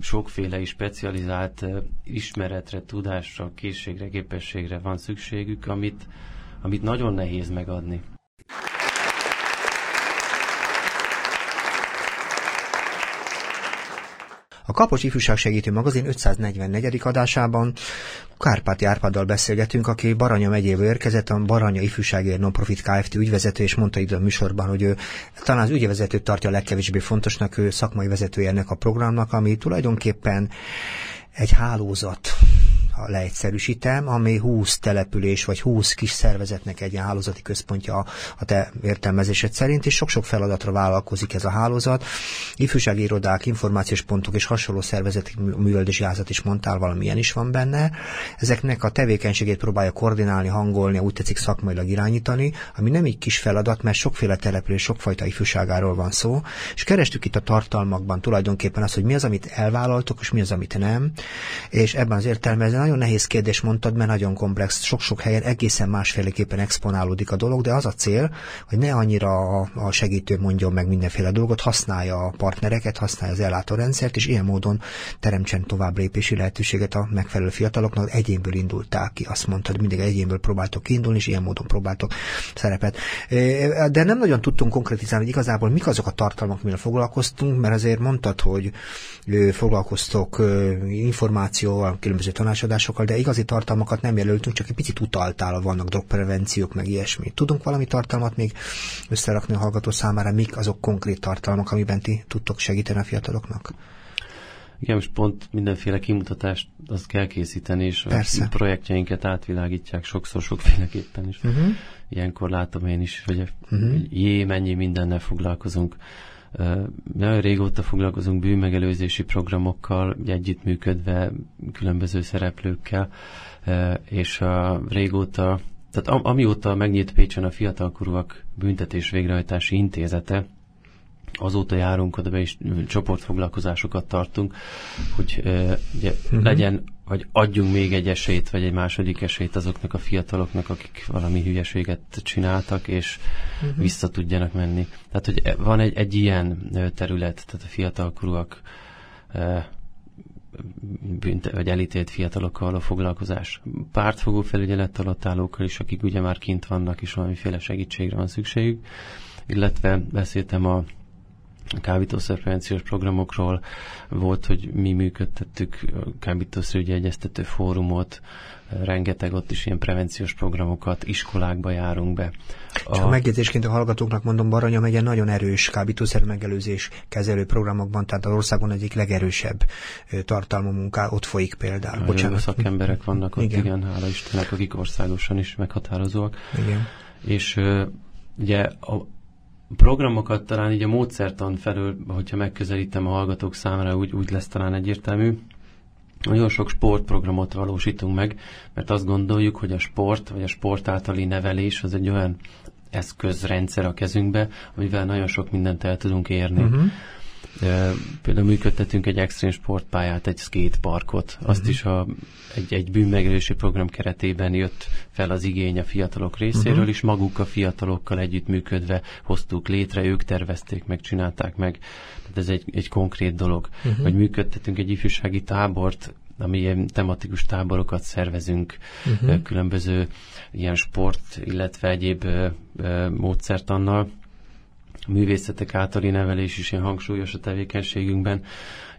sokféle is specializált ismeretre, tudásra, készségre, képességre van szükségük, amit, amit nagyon nehéz megadni. A Kapos Ifjúság Segítő Magazin 544. adásában Kárpáti Árpáddal beszélgetünk, aki Baranya megyéből érkezett, a Baranya Ifjúságért Nonprofit Kft. ügyvezető, és mondta itt a műsorban, hogy ő talán az ügyvezetőt tartja a legkevésbé fontosnak, ő szakmai vezetője ennek a programnak, ami tulajdonképpen egy hálózat ha leegyszerűsítem, ami 20 település vagy 20 kis szervezetnek egy hálózati központja a te értelmezésed szerint, és sok-sok feladatra vállalkozik ez a hálózat. Ifjúsági irodák, információs pontok és hasonló szervezeti műveldési házat is mondtál, valamilyen is van benne. Ezeknek a tevékenységét próbálja koordinálni, hangolni, úgy tetszik szakmailag irányítani, ami nem egy kis feladat, mert sokféle település, sokfajta ifjúságáról van szó, és kerestük itt a tartalmakban tulajdonképpen azt, hogy mi az, amit elvállaltok, és mi az, amit nem, és ebben az értelmezben nagyon nehéz kérdés mondtad, mert nagyon komplex. Sok-sok helyen egészen másféleképpen exponálódik a dolog, de az a cél, hogy ne annyira a, segítő mondjon meg mindenféle dolgot, használja a partnereket, használja az ellátórendszert, és ilyen módon teremtsen tovább lépési lehetőséget a megfelelő fiataloknak. Egyénből indulták ki, azt mondtad, mindig egyénből próbáltok kiindulni, és ilyen módon próbáltok szerepet. De nem nagyon tudtunk konkrétizálni, hogy igazából mik azok a tartalmak, amivel foglalkoztunk, mert azért mondtad, hogy foglalkoztok információval, különböző tanácsadás kihívásokkal, de igazi tartalmakat nem jelöltünk, csak egy picit utaltál, vannak drogprevenciók, meg ilyesmi. Tudunk valami tartalmat még összerakni a hallgató számára, mik azok konkrét tartalmak, amiben ti tudtok segíteni a fiataloknak? Igen, most pont mindenféle kimutatást azt kell készíteni, és Persze. a projektjeinket átvilágítják sokszor sokféleképpen is. Uh-huh. Ilyenkor látom én is, hogy uh-huh. jé, mennyi mindennel foglalkozunk Nagyon régóta foglalkozunk bűnmegelőzési programokkal, együttműködve különböző szereplőkkel, és régóta, tehát amióta megnyílt Pécsen a fiatalkorúak büntetés végrehajtási intézete, azóta járunk oda be, és csoportfoglalkozásokat tartunk, hogy ugye, uh-huh. legyen, vagy adjunk még egy esélyt, vagy egy második esélyt azoknak a fiataloknak, akik valami hülyeséget csináltak, és uh-huh. vissza tudjanak menni. Tehát, hogy van egy, egy ilyen terület, tehát a fiatalkorúak bűnt, vagy elítélt fiatalokkal a foglalkozás. Pártfogó felügyelet alatt állókkal is, akik ugye már kint vannak, és valamiféle segítségre van szükségük, illetve beszéltem a kábítószerprevenciós programokról volt, hogy mi működtettük kábítószerügyi egyeztető fórumot, rengeteg ott is ilyen prevenciós programokat, iskolákba járunk be. A... Csak megjegyzésként a hallgatóknak mondom, Baranya megye nagyon erős kábítószer megelőzés kezelő programokban, tehát az országon egyik legerősebb tartalmú munká ott folyik például. Nagyon Bocsánat. szakemberek vannak ott, igen. igen, hála Istennek, akik országosan is meghatározóak. Igen. És ugye a, programokat talán így a módszertan felől, hogyha megközelítem a hallgatók számára, úgy, úgy lesz talán egyértelmű. Nagyon sok sportprogramot valósítunk meg, mert azt gondoljuk, hogy a sport, vagy a sport általi nevelés az egy olyan eszközrendszer a kezünkbe, amivel nagyon sok mindent el tudunk érni. Uh-huh. Például működtetünk egy extrém sportpályát, egy skateparkot. Azt uh-huh. is a, egy, egy bűnmegelősi program keretében jött fel az igény a fiatalok részéről, uh-huh. és maguk a fiatalokkal együttműködve hoztuk létre, ők tervezték meg, csinálták meg. Tehát ez egy, egy konkrét dolog. Uh-huh. Vagy működtetünk egy ifjúsági tábort, ami ilyen tematikus táborokat szervezünk, uh-huh. különböző ilyen sport, illetve egyéb módszertannal művészetek általi nevelés is ilyen hangsúlyos a tevékenységünkben.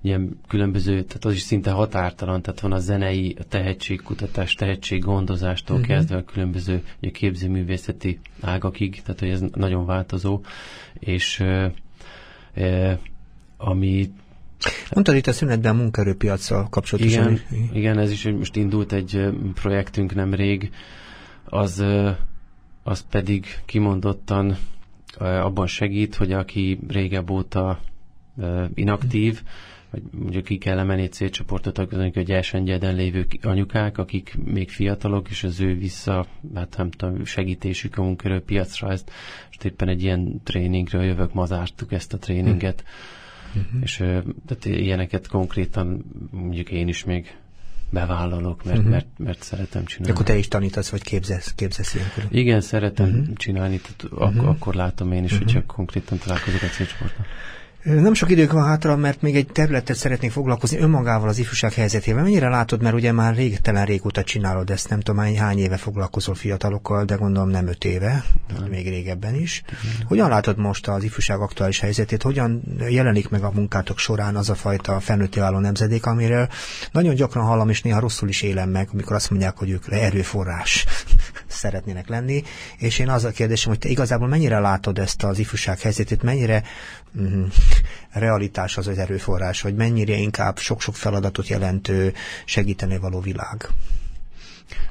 Ilyen különböző, tehát az is szinte határtalan, tehát van a zenei, a tehetségkutatás, tehetséggondozástól uh-huh. kezdve a különböző ugye, képzőművészeti ágakig, tehát hogy ez nagyon változó, és e, ami Mondtad itt a szünetben a munkaerőpiacsal kapcsolatosan. Igen, igen, ez is most indult egy projektünk nemrég, az, az pedig kimondottan abban segít, hogy aki régebb óta inaktív, vagy mondjuk ki kell emelni egy célcsoportot, hogy elsengyeden lévő anyukák, akik még fiatalok, és az ő vissza, hát nem tudom, segítésük a piacra, ezt most éppen egy ilyen tréningről jövök, ma zártuk ezt a tréninget, uh-huh. és tehát ilyeneket konkrétan mondjuk én is még bevállalok, mert, uh-huh. mert, mert szeretem csinálni. Akkor te is tanítasz, vagy képzesz, képzesz ilyenkor? Igen, szeretem uh-huh. csinálni, tehát ak- uh-huh. akkor látom én is, uh-huh. hogyha konkrétan találkozok a célcsoportban. Nem sok idők van hátra, mert még egy területet szeretnék foglalkozni önmagával az ifjúság helyzetével. Mennyire látod, mert ugye már régtelen régóta csinálod ezt, nem tudom, hány éve foglalkozol fiatalokkal, de gondolom nem öt éve, nem. még régebben is. Hogyan látod most az ifjúság aktuális helyzetét? Hogyan jelenik meg a munkátok során az a fajta felnőtté váló nemzedék, amiről nagyon gyakran hallom, és néha rosszul is élem meg, amikor azt mondják, hogy ők erőforrás szeretnének lenni. És én az a kérdésem, hogy te igazából mennyire látod ezt az ifjúság helyzetét, mennyire mm, realitás az az erőforrás, hogy mennyire inkább sok-sok feladatot jelentő segíteni való világ.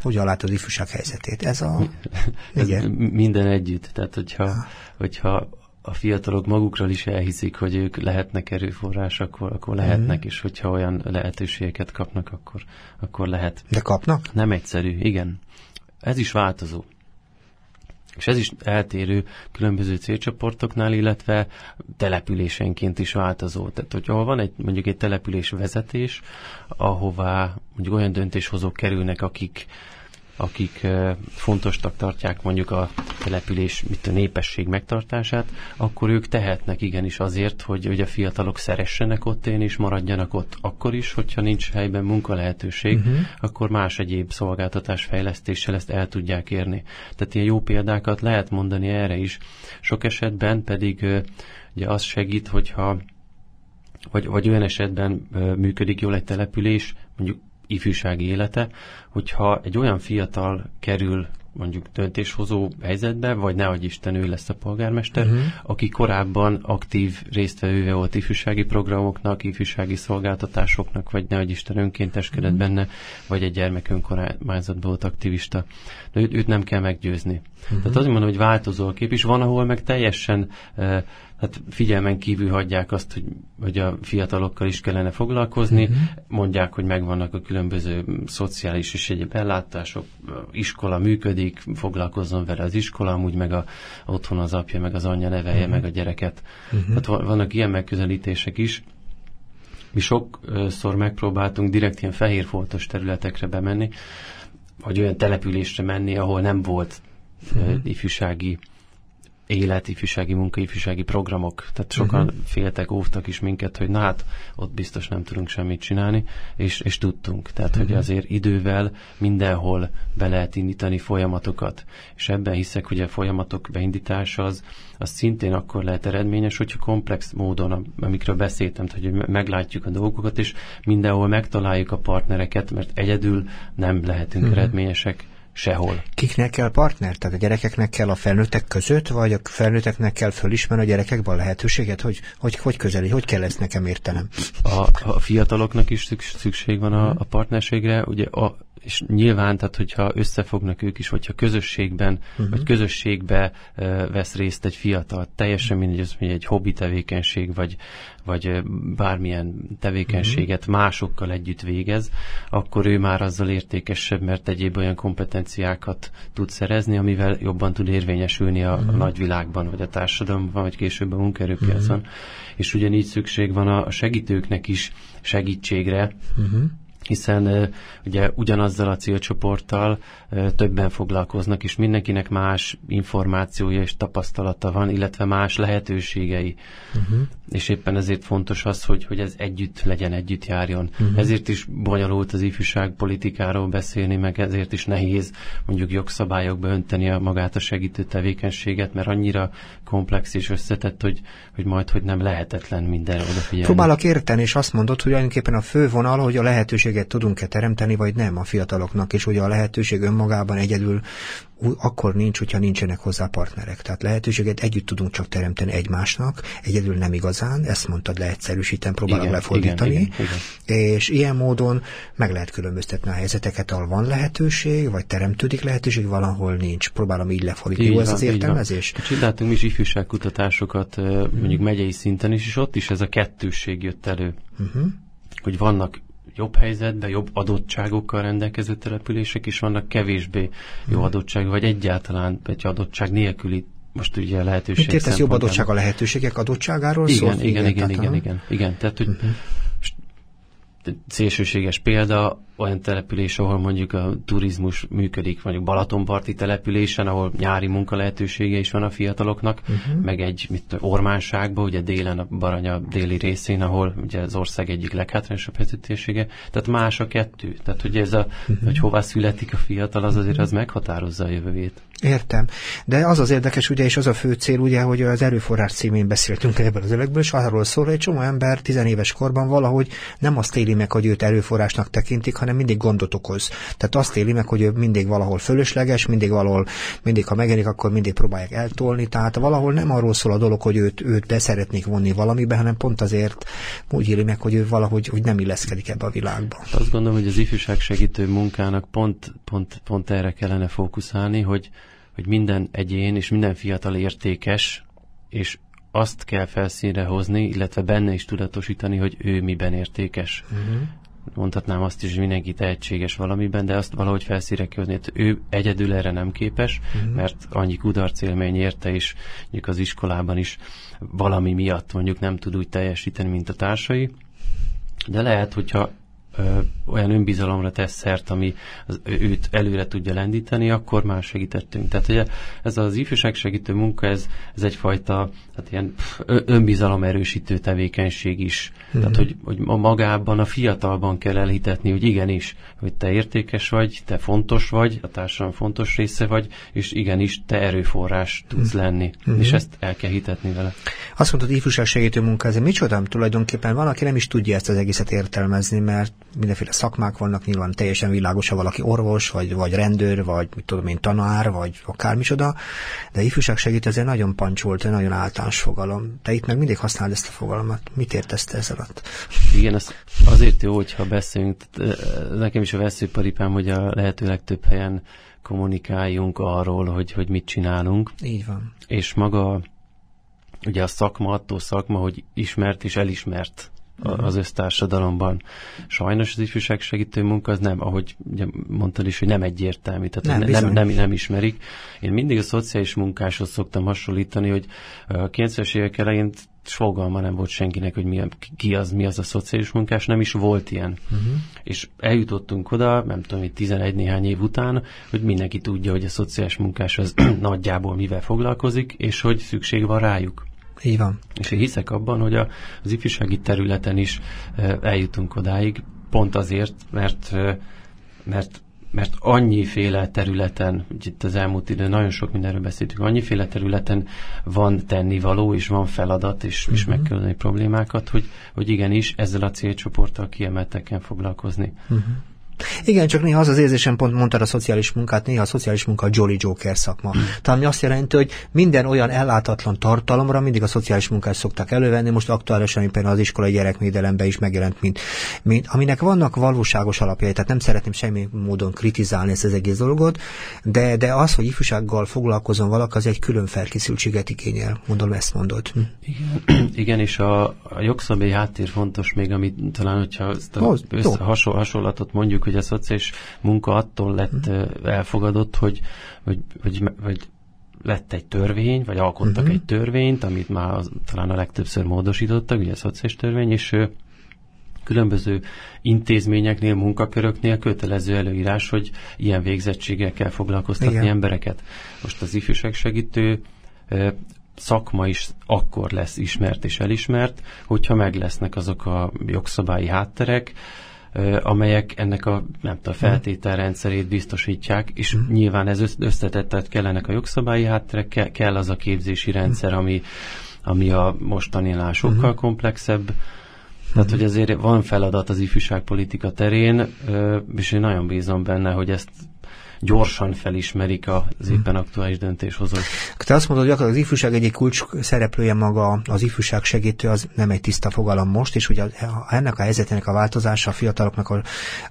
Hogyan látod az ifjúság helyzetét? Ez a... <laughs> Ez igen. minden együtt. Tehát, hogyha, hogyha a fiatalok magukról is elhiszik, hogy ők lehetnek erőforrás, akkor, akkor lehetnek, mm. és hogyha olyan lehetőségeket kapnak, akkor, akkor lehet. De kapnak? Nem egyszerű, igen. Ez is változó. És ez is eltérő különböző célcsoportoknál, illetve településenként is változó. Tehát, hogyha van egy, mondjuk egy település vezetés, ahová mondjuk olyan döntéshozók kerülnek, akik akik fontosnak tartják mondjuk a település, mit a népesség megtartását, akkor ők tehetnek igenis azért, hogy, hogy a fiatalok szeressenek ott élni, és maradjanak ott. Akkor is, hogyha nincs helyben munkalehetőség, uh-huh. akkor más egyéb szolgáltatás fejlesztéssel ezt el tudják érni. Tehát ilyen jó példákat lehet mondani erre is. Sok esetben pedig ugye az segít, hogyha vagy, vagy olyan esetben működik jól egy település, mondjuk ifjúsági élete, hogyha egy olyan fiatal kerül mondjuk döntéshozó helyzetbe, vagy nehogy Isten ő lesz a polgármester, uh-huh. aki korábban aktív résztvevője volt ifjúsági programoknak, ifjúsági szolgáltatásoknak, vagy nehogy Isten önkénteskedett uh-huh. benne, vagy egy gyermek önkormányzatban volt aktivista. De őt, őt nem kell meggyőzni. Uh-huh. Tehát azt mondom, hogy változó a kép, és van, ahol meg teljesen uh, hát figyelmen kívül hagyják azt, hogy, hogy a fiatalokkal is kellene foglalkozni, uh-huh. mondják, hogy megvannak a különböző szociális és egyéb ellátások, iskola működik, foglalkozzon vele az iskola, amúgy meg a, otthon az apja, meg az anyja nevelje uh-huh. meg a gyereket. Uh-huh. Hát vannak ilyen megközelítések is. Mi sokszor megpróbáltunk direkt ilyen fehérfoltos területekre bemenni, vagy olyan településre menni, ahol nem volt uh-huh. ifjúsági élet, ifjúsági munka, ifjúsági programok. Tehát sokan uh-huh. féltek, óvtak is minket, hogy na hát ott biztos nem tudunk semmit csinálni, és, és tudtunk. Tehát, uh-huh. hogy mhm. azért idővel mindenhol be lehet indítani folyamatokat. És ebben hiszek, hogy a folyamatok beindítása az, az szintén akkor lehet eredményes, hogyha komplex módon, amikről beszéltem, hogy meglátjuk a dolgokat, és mindenhol megtaláljuk a partnereket, mert egyedül nem lehetünk uh-huh. eredményesek sehol. Kiknek kell partner? Tehát a gyerekeknek kell a felnőttek között, vagy a felnőtteknek kell fölismerni a gyerekekben a lehetőséget? Hogy, hogy, hogy közeli, hogy kell ezt nekem értenem? A, a fiataloknak is szükség van a, a partnerségre. Ugye a, és nyilván, tehát hogyha összefognak ők is, hogyha közösségben, uh-huh. vagy közösségbe uh, vesz részt egy fiatal, teljesen mindegy, az hogy egy hobbi tevékenység, vagy, vagy bármilyen tevékenységet uh-huh. másokkal együtt végez, akkor ő már azzal értékesebb, mert egyéb olyan kompetenciákat tud szerezni, amivel jobban tud érvényesülni a, uh-huh. nagyvilágban, vagy a társadalomban, vagy később a munkaerőpiacon. Uh-huh. És ugyanígy szükség van a segítőknek is segítségre, uh-huh hiszen ugye ugyanazzal a célcsoporttal többen foglalkoznak, és mindenkinek más információja és tapasztalata van, illetve más lehetőségei. Uh-huh. És éppen ezért fontos az, hogy, hogy ez együtt legyen, együtt járjon. Uh-huh. Ezért is bonyolult az ifjúság politikáról beszélni, meg ezért is nehéz mondjuk jogszabályokba önteni a magát a segítő tevékenységet, mert annyira komplex és összetett, hogy, hogy majd, hogy nem lehetetlen minden odafigyelni. Próbálok érteni, és azt mondod, hogy tulajdonképpen a fő vonal, hogy a lehetőséget tudunk-e teremteni, vagy nem a fiataloknak, és ugye a lehetőség önmagában egyedül akkor nincs, hogyha nincsenek hozzá partnerek. Tehát lehetőséget együtt tudunk csak teremteni egymásnak, egyedül nem igazán, ezt mondtad leegyszerűsíten, próbálok igen, lefordítani, igen, igen, igen. és ilyen módon meg lehet különböztetni a helyzeteket, ahol van lehetőség, vagy teremtődik lehetőség, valahol nincs. Próbálom így lefordítani. Jó ez az értelmezés? Csináltunk mi is ifjúságkutatásokat, mondjuk megyei szinten is, és ott is ez a kettősség jött elő. Uh-huh. Hogy vannak jobb helyzetben, jobb adottságokkal rendelkező települések is vannak, kevésbé jó hmm. adottság, vagy egyáltalán egy adottság nélküli most ugye lehetőség. Mit értesz jobb adottság a lehetőségek adottságáról igen, szól? Igen, igen, igen, igen, igen, igen. Tehát, hogy uh-huh. szélsőséges példa, olyan település, ahol mondjuk a turizmus működik, mondjuk Balatonparti településen, ahol nyári munka lehetősége is van a fiataloknak, uh-huh. meg egy mit, Ormánságban, ugye délen a Baranya déli részén, ahol ugye az ország egyik leghátrányosabb helyzetősége. Tehát más a kettő. Tehát ugye ez a, uh-huh. hogy hová születik a fiatal, az azért az meghatározza a jövőjét. Értem. De az az érdekes, ugye, és az a fő cél, ugye, hogy az erőforrás címén beszéltünk ebben az övekből, és arról szól, hogy egy csomó ember tizenéves korban valahogy nem azt éli meg, hogy őt erőforrásnak tekintik, hanem mindig gondot okoz. Tehát azt éli meg, hogy ő mindig valahol fölösleges, mindig valahol, mindig ha megjelenik, akkor mindig próbálják eltolni. Tehát valahol nem arról szól a dolog, hogy őt, őt beszeretnék vonni valamibe, hanem pont azért úgy éli meg, hogy ő valahogy hogy nem illeszkedik ebbe a világba. Azt gondolom, hogy az ifjúság segítő munkának pont, pont, pont erre kellene fókuszálni, hogy, hogy minden egyén és minden fiatal értékes, és azt kell felszínre hozni, illetve benne is tudatosítani, hogy ő miben értékes. Uh-huh mondhatnám azt is, hogy mindenki tehetséges valamiben, de azt valahogy felszíre kihozni. Hát ő egyedül erre nem képes, uh-huh. mert annyi kudarc élmény érte, és mondjuk az iskolában is valami miatt mondjuk nem tud úgy teljesíteni, mint a társai. De lehet, hogyha ö, olyan önbizalomra tesz szert, ami az, őt előre tudja lendíteni, akkor már segítettünk. Tehát ugye ez az ifjúság segítő munka, ez, ez egyfajta hát ilyen önbizalom erősítő tevékenység is. Mm-hmm. Tehát, hogy, hogy magában, a fiatalban kell elhitetni, hogy igenis, hogy te értékes vagy, te fontos vagy, a társadalom fontos része vagy, és igenis, te erőforrás tudsz mm-hmm. lenni. Mm-hmm. És ezt el kell hitetni vele. Azt mondtad, ifjúság segítő munka, ez micsoda? Tulajdonképpen van, aki nem is tudja ezt az egészet értelmezni, mert mindenféle szakmák vannak, nyilván teljesen világos, ha valaki orvos, vagy, vagy rendőr, vagy mit tudom én, tanár, vagy akármicsoda, de ifjúság segít ez egy nagyon pancsolt, egy nagyon általános fogalom. Te itt meg mindig használod ezt a fogalmat. Mit értesz te ez alatt? Igen, ez azért jó, hogyha beszélünk. Nekem is a veszőparipám, hogy a lehető legtöbb helyen kommunikáljunk arról, hogy, hogy mit csinálunk. Így van. És maga ugye a szakma attól szakma, hogy ismert és elismert. Az össztársadalomban. Sajnos az ifjúság segítő munka az nem, ahogy ugye mondtad is, hogy nem egyértelmű, tehát nem, nem, nem, nem ismerik. Én mindig a szociális munkáshoz szoktam hasonlítani, hogy a 90-es évek elején fogalma nem volt senkinek, hogy mi, ki az, mi az a szociális munkás, nem is volt ilyen. Uh-huh. És eljutottunk oda, nem tudom, hogy 11 néhány év után, hogy mindenki tudja, hogy a szociális munkás az <clears throat> nagyjából mivel foglalkozik, és hogy szükség van rájuk. Így van. És én hiszek abban, hogy a, az ifjúsági területen is eljutunk odáig, pont azért, mert, mert mert annyiféle területen, itt az elmúlt időn nagyon sok mindenről beszéltünk, annyiféle területen van tennivaló, és van feladat, és, uh-huh. és meg kell problémákat, hogy, hogy igenis ezzel a célcsoporttal kiemelteken foglalkozni. Uh-huh. Igen, csak néha az az érzésem, pont mondtad a szociális munkát, néha a szociális munka a Jolly Joker szakma. Mm. Tehát ami azt jelenti, hogy minden olyan ellátatlan tartalomra mindig a szociális munkát szoktak elővenni, most aktuálisan például az iskolai gyerekvédelemben is megjelent, mint, mint, aminek vannak valóságos alapjai, tehát nem szeretném semmi módon kritizálni ezt az egész dolgot, de, de az, hogy ifjúsággal foglalkozom valaki, az egy külön felkészültséget igényel, mondom, ezt mondod. Hm. Igen, <clears throat> igen és a, a jogszabályi háttér fontos még, amit talán, hogyha ezt a össze, hasonl, hasonlatot mondjuk, hogy a szociális munka attól lett uh-huh. elfogadott, hogy, hogy, hogy, hogy lett egy törvény, vagy alkottak uh-huh. egy törvényt, amit már az, talán a legtöbbször módosítottak, ugye a szociális törvény, és különböző intézményeknél, munkaköröknél kötelező előírás, hogy ilyen végzettséggel kell foglalkoztatni Igen. embereket. Most az ifjúság segítő szakma is akkor lesz ismert és elismert, hogyha meg lesznek azok a jogszabályi hátterek, amelyek ennek a, nem tudom, feltételrendszerét biztosítják, és mm. nyilván ez összetett, tehát kellenek a jogszabályi hátterek, kell az a képzési rendszer, ami, ami a mostaninál sokkal mm. komplexebb, tehát, hogy azért van feladat az ifjúságpolitika terén, és én nagyon bízom benne, hogy ezt gyorsan felismerik az éppen aktuális döntéshozók. Te azt mondod, hogy az ifjúság egyik kulcs szereplője maga, az ifjúság segítő, az nem egy tiszta fogalom most, és ugye ennek a helyzetének a változása, a fiataloknak a,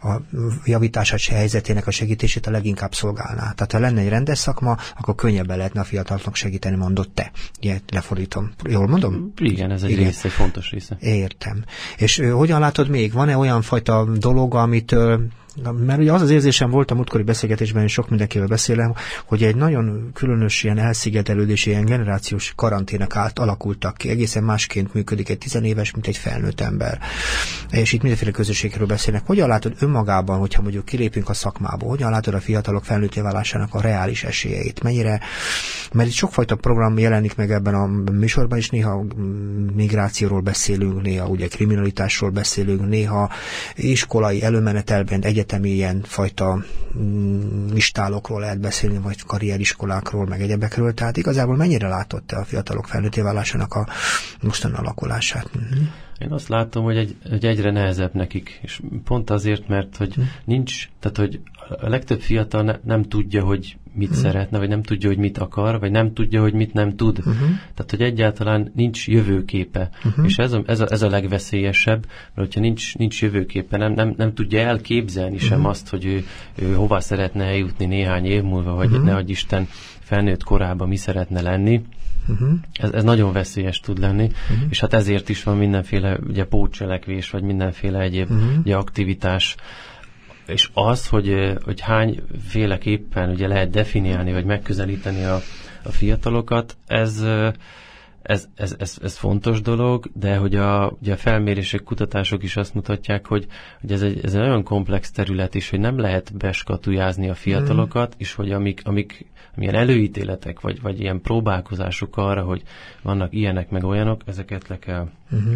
a javítását, helyzetének a segítését a leginkább szolgálná. Tehát ha lenne egy rendes szakma, akkor könnyebben lehetne a fiataloknak segíteni, mondott te. Ugye, lefordítom. Jól mondom? Igen, ez egy Igen. része, egy fontos része. Értem. És hogyan látod még? Van-e olyan fajta dolog, amit mert ugye az az érzésem volt a múltkori beszélgetésben, és sok mindenkivel beszélem, hogy egy nagyon különös ilyen elszigetelődés, ilyen generációs karantének át alakultak ki. Egészen másként működik egy tizenéves, mint egy felnőtt ember. És itt mindenféle közösségről beszélnek. Hogyan látod önmagában, hogyha mondjuk kilépünk a szakmából, hogyan látod a fiatalok felnőtté válásának a reális esélyeit? Mennyire, mert itt sokfajta program jelenik meg ebben a műsorban, és néha migrációról beszélünk, néha ugye kriminalitásról beszélünk, néha iskolai előmenetelben, egy egyetemi ilyen fajta mm, listálokról lehet beszélni, vagy karrieriskolákról, meg egyebekről, tehát igazából mennyire látott te a fiatalok felnőtté válásának a mostani alakulását? Mm-hmm. Én azt látom, hogy, egy, hogy egyre nehezebb nekik, és pont azért, mert hogy hm. nincs, tehát hogy a legtöbb fiatal ne, nem tudja, hogy mit hm. szeretne, vagy nem tudja, hogy mit akar, vagy nem tudja, hogy mit nem tud. Uh-huh. Tehát, hogy egyáltalán nincs jövőképe. Uh-huh. És ez a, ez, a, ez a legveszélyesebb, mert hogyha nincs, nincs jövőképe, nem, nem, nem tudja elképzelni sem azt, hogy ő, ő hova szeretne eljutni néhány év múlva, vagy uh-huh. ne adj Isten felnőtt korában mi szeretne lenni, Uh-huh. Ez, ez nagyon veszélyes tud lenni, uh-huh. és hát ezért is van mindenféle ugye, pótcselekvés, vagy mindenféle egyéb uh-huh. ugye, aktivitás. És az, hogy, hogy hányféleképpen ugye lehet definiálni, vagy megközelíteni a, a fiatalokat, ez, ez, ez, ez, ez fontos dolog, de hogy a, ugye a felmérések, kutatások is azt mutatják, hogy, hogy ez, egy, ez egy olyan komplex terület is, hogy nem lehet beskatujázni a fiatalokat, mm. és hogy amik, amik milyen előítéletek, vagy, vagy ilyen próbálkozások arra, hogy vannak ilyenek meg olyanok, ezeket le kell uh-huh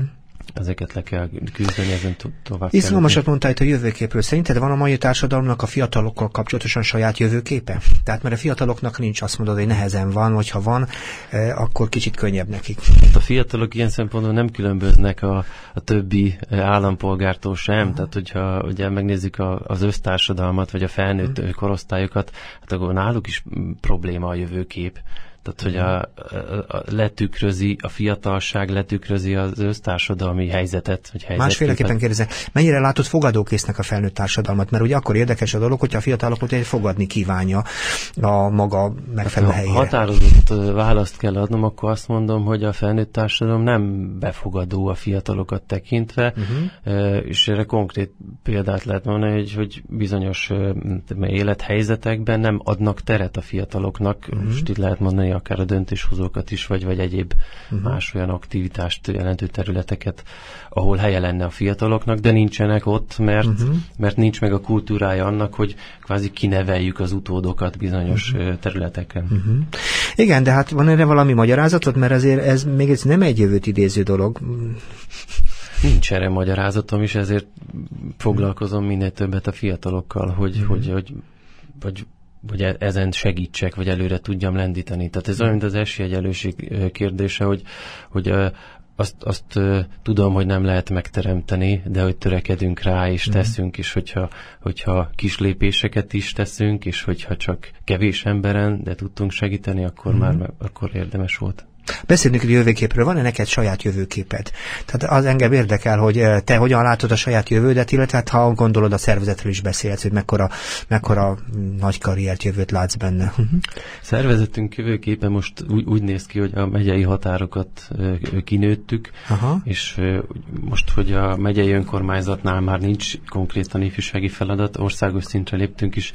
ezeket le kell küzdeni, ezen tovább Izgalmasat mondtál itt a jövőképről. Szerinted van a mai társadalomnak a fiatalokkal kapcsolatosan saját jövőképe? Tehát mert a fiataloknak nincs, azt mondod, hogy nehezen van, hogyha van, eh, akkor kicsit könnyebb nekik. A fiatalok ilyen szempontból nem különböznek a, a többi eh, állampolgártól sem. Uh-huh. Tehát, hogyha ugye megnézzük a, az össztársadalmat, vagy a felnőtt uh-huh. korosztályokat, hát akkor náluk is probléma a jövőkép. Tehát, hogy a, a, a letükrözi, a fiatalság letükrözi az össztársadalmi helyzetet, vagy helyzetképet. Másféleképpen kérdezem, mennyire látod fogadókésznek a felnőtt társadalmat? Mert ugye akkor érdekes a dolog, hogyha a fiatalokat egy fogadni kívánja a maga megfelelő hát, helyére. Ha határozott választ kell adnom, akkor azt mondom, hogy a felnőtt társadalom nem befogadó a fiatalokat tekintve, uh-huh. és erre konkrét példát lehet mondani, hogy, hogy bizonyos élethelyzetekben nem adnak teret a fiataloknak, uh-huh. most itt lehet mondani akár a döntéshozókat is, vagy, vagy egyéb uh-huh. más olyan aktivitást jelentő területeket, ahol helye lenne a fiataloknak, de nincsenek ott, mert, uh-huh. mert nincs meg a kultúrája annak, hogy kvázi kineveljük az utódokat bizonyos uh-huh. területeken. Uh-huh. Igen, de hát van erre valami magyarázatot, mert azért ez még ez nem egy jövőt idéző dolog. Nincs erre magyarázatom is, ezért foglalkozom minél többet a fiatalokkal, hogy, uh-huh. hogy, hogy vagy hogy e- ezen segítsek, vagy előre tudjam lendíteni. Tehát ez olyan, mint az esélyegyelőség kérdése, hogy, hogy azt, azt tudom, hogy nem lehet megteremteni, de hogy törekedünk rá, és uh-huh. teszünk, és hogyha, hogyha kis lépéseket is teszünk, és hogyha csak kevés emberen, de tudtunk segíteni, akkor uh-huh. már akkor érdemes volt. Beszélünk a jövőképről, van-e neked saját jövőképed? Tehát az engem érdekel, hogy eh, te hogyan látod a saját jövődet, illetve hát, ha gondolod a szervezetről is beszélsz, hogy mekkora, mekkora nagy karriert jövőt látsz benne. Szervezetünk jövőképe most úgy, úgy néz ki, hogy a megyei határokat kinőttük, Aha. és most, hogy a megyei önkormányzatnál már nincs konkrétan ifjúsági feladat, országos szintre léptünk is,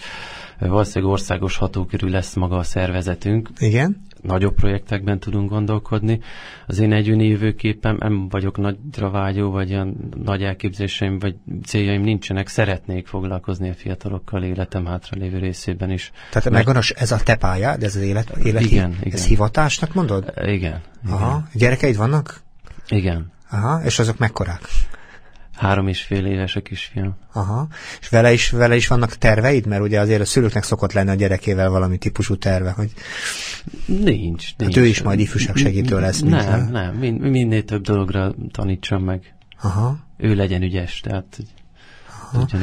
valószínűleg országos hatókörű lesz maga a szervezetünk. Igen nagyobb projektekben tudunk gondolkodni. Az én egyéni jövőképpen nem vagyok nagyra vágyó, vagy olyan nagy elképzéseim, vagy céljaim nincsenek. Szeretnék foglalkozni a fiatalokkal életem hátralévő részében is. Tehát Mert... megvan ez a te pályád, ez az élet, élet igen, igen. ez hivatásnak mondod? Igen. Aha. Igen. Gyerekeid vannak? Igen. Aha, és azok mekkorák? Három és fél éves a kisfiam. Aha. És vele is, vele is vannak terveid? Mert ugye azért a szülőknek szokott lenni a gyerekével valami típusú terve, hogy... Nincs. Hát nincs. ő is majd ifjúság segítő lesz. Nem, mint nem. Min- minél több dologra tanítsam meg. Aha. Ő legyen ügyes, tehát tudjon.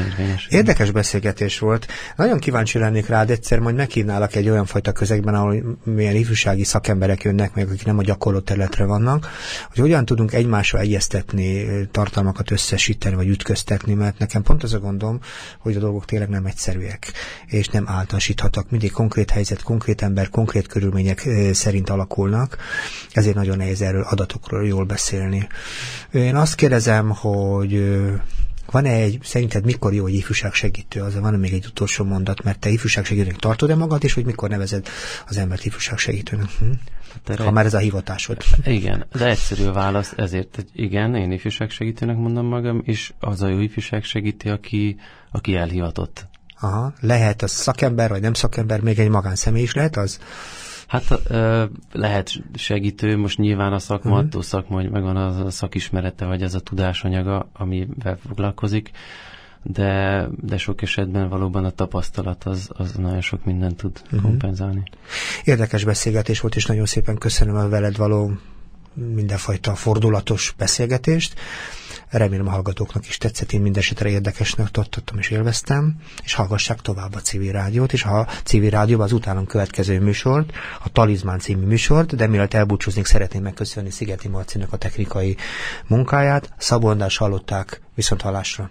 Érdekes beszélgetés volt. Nagyon kíváncsi lennék rád, egyszer majd meghívnálak egy olyan fajta közegben, ahol milyen ifjúsági szakemberek jönnek, meg akik nem a gyakorló területre vannak, hogy hogyan tudunk egymásra egyeztetni, tartalmakat összesíteni, vagy ütköztetni, mert nekem pont az a gondom, hogy a dolgok tényleg nem egyszerűek, és nem általánosíthatók. Mindig konkrét helyzet, konkrét ember, konkrét körülmények szerint alakulnak, ezért nagyon nehéz erről adatokról jól beszélni. Én azt kérdezem, hogy van-e egy, szerinted mikor jó egy ifjúság segítő? Az van még egy utolsó mondat, mert te ifjúság segítőnek tartod-e magad, és hogy mikor nevezed az embert ifjúság segítőnek? Hm? Hát ha már ez a hivatásod. Igen, az egyszerű válasz, ezért hogy igen, én ifjúság segítőnek mondom magam, és az a jó ifjúság segítő, aki, aki elhivatott. Aha, lehet az szakember, vagy nem szakember, még egy magánszemély is lehet az? Hát lehet segítő, most nyilván a szakma, uh-huh. attól szakma, hogy megvan az a szakismerete, vagy az a tudásanyaga, amivel foglalkozik, de, de sok esetben valóban a tapasztalat az, az nagyon sok mindent tud uh-huh. kompenzálni. Érdekes beszélgetés volt, és nagyon szépen köszönöm a veled való mindenfajta fordulatos beszélgetést. Remélem a hallgatóknak is tetszett, én mindesetre érdekesnek tartottam és élveztem, és hallgassák tovább a civil rádiót, és a civil rádióban az utánam következő műsort, a Talizmán című műsort, de mielőtt elbúcsúznék, szeretném megköszönni Szigeti Marcinak a technikai munkáját. Szabondás hallották, viszont hallásra.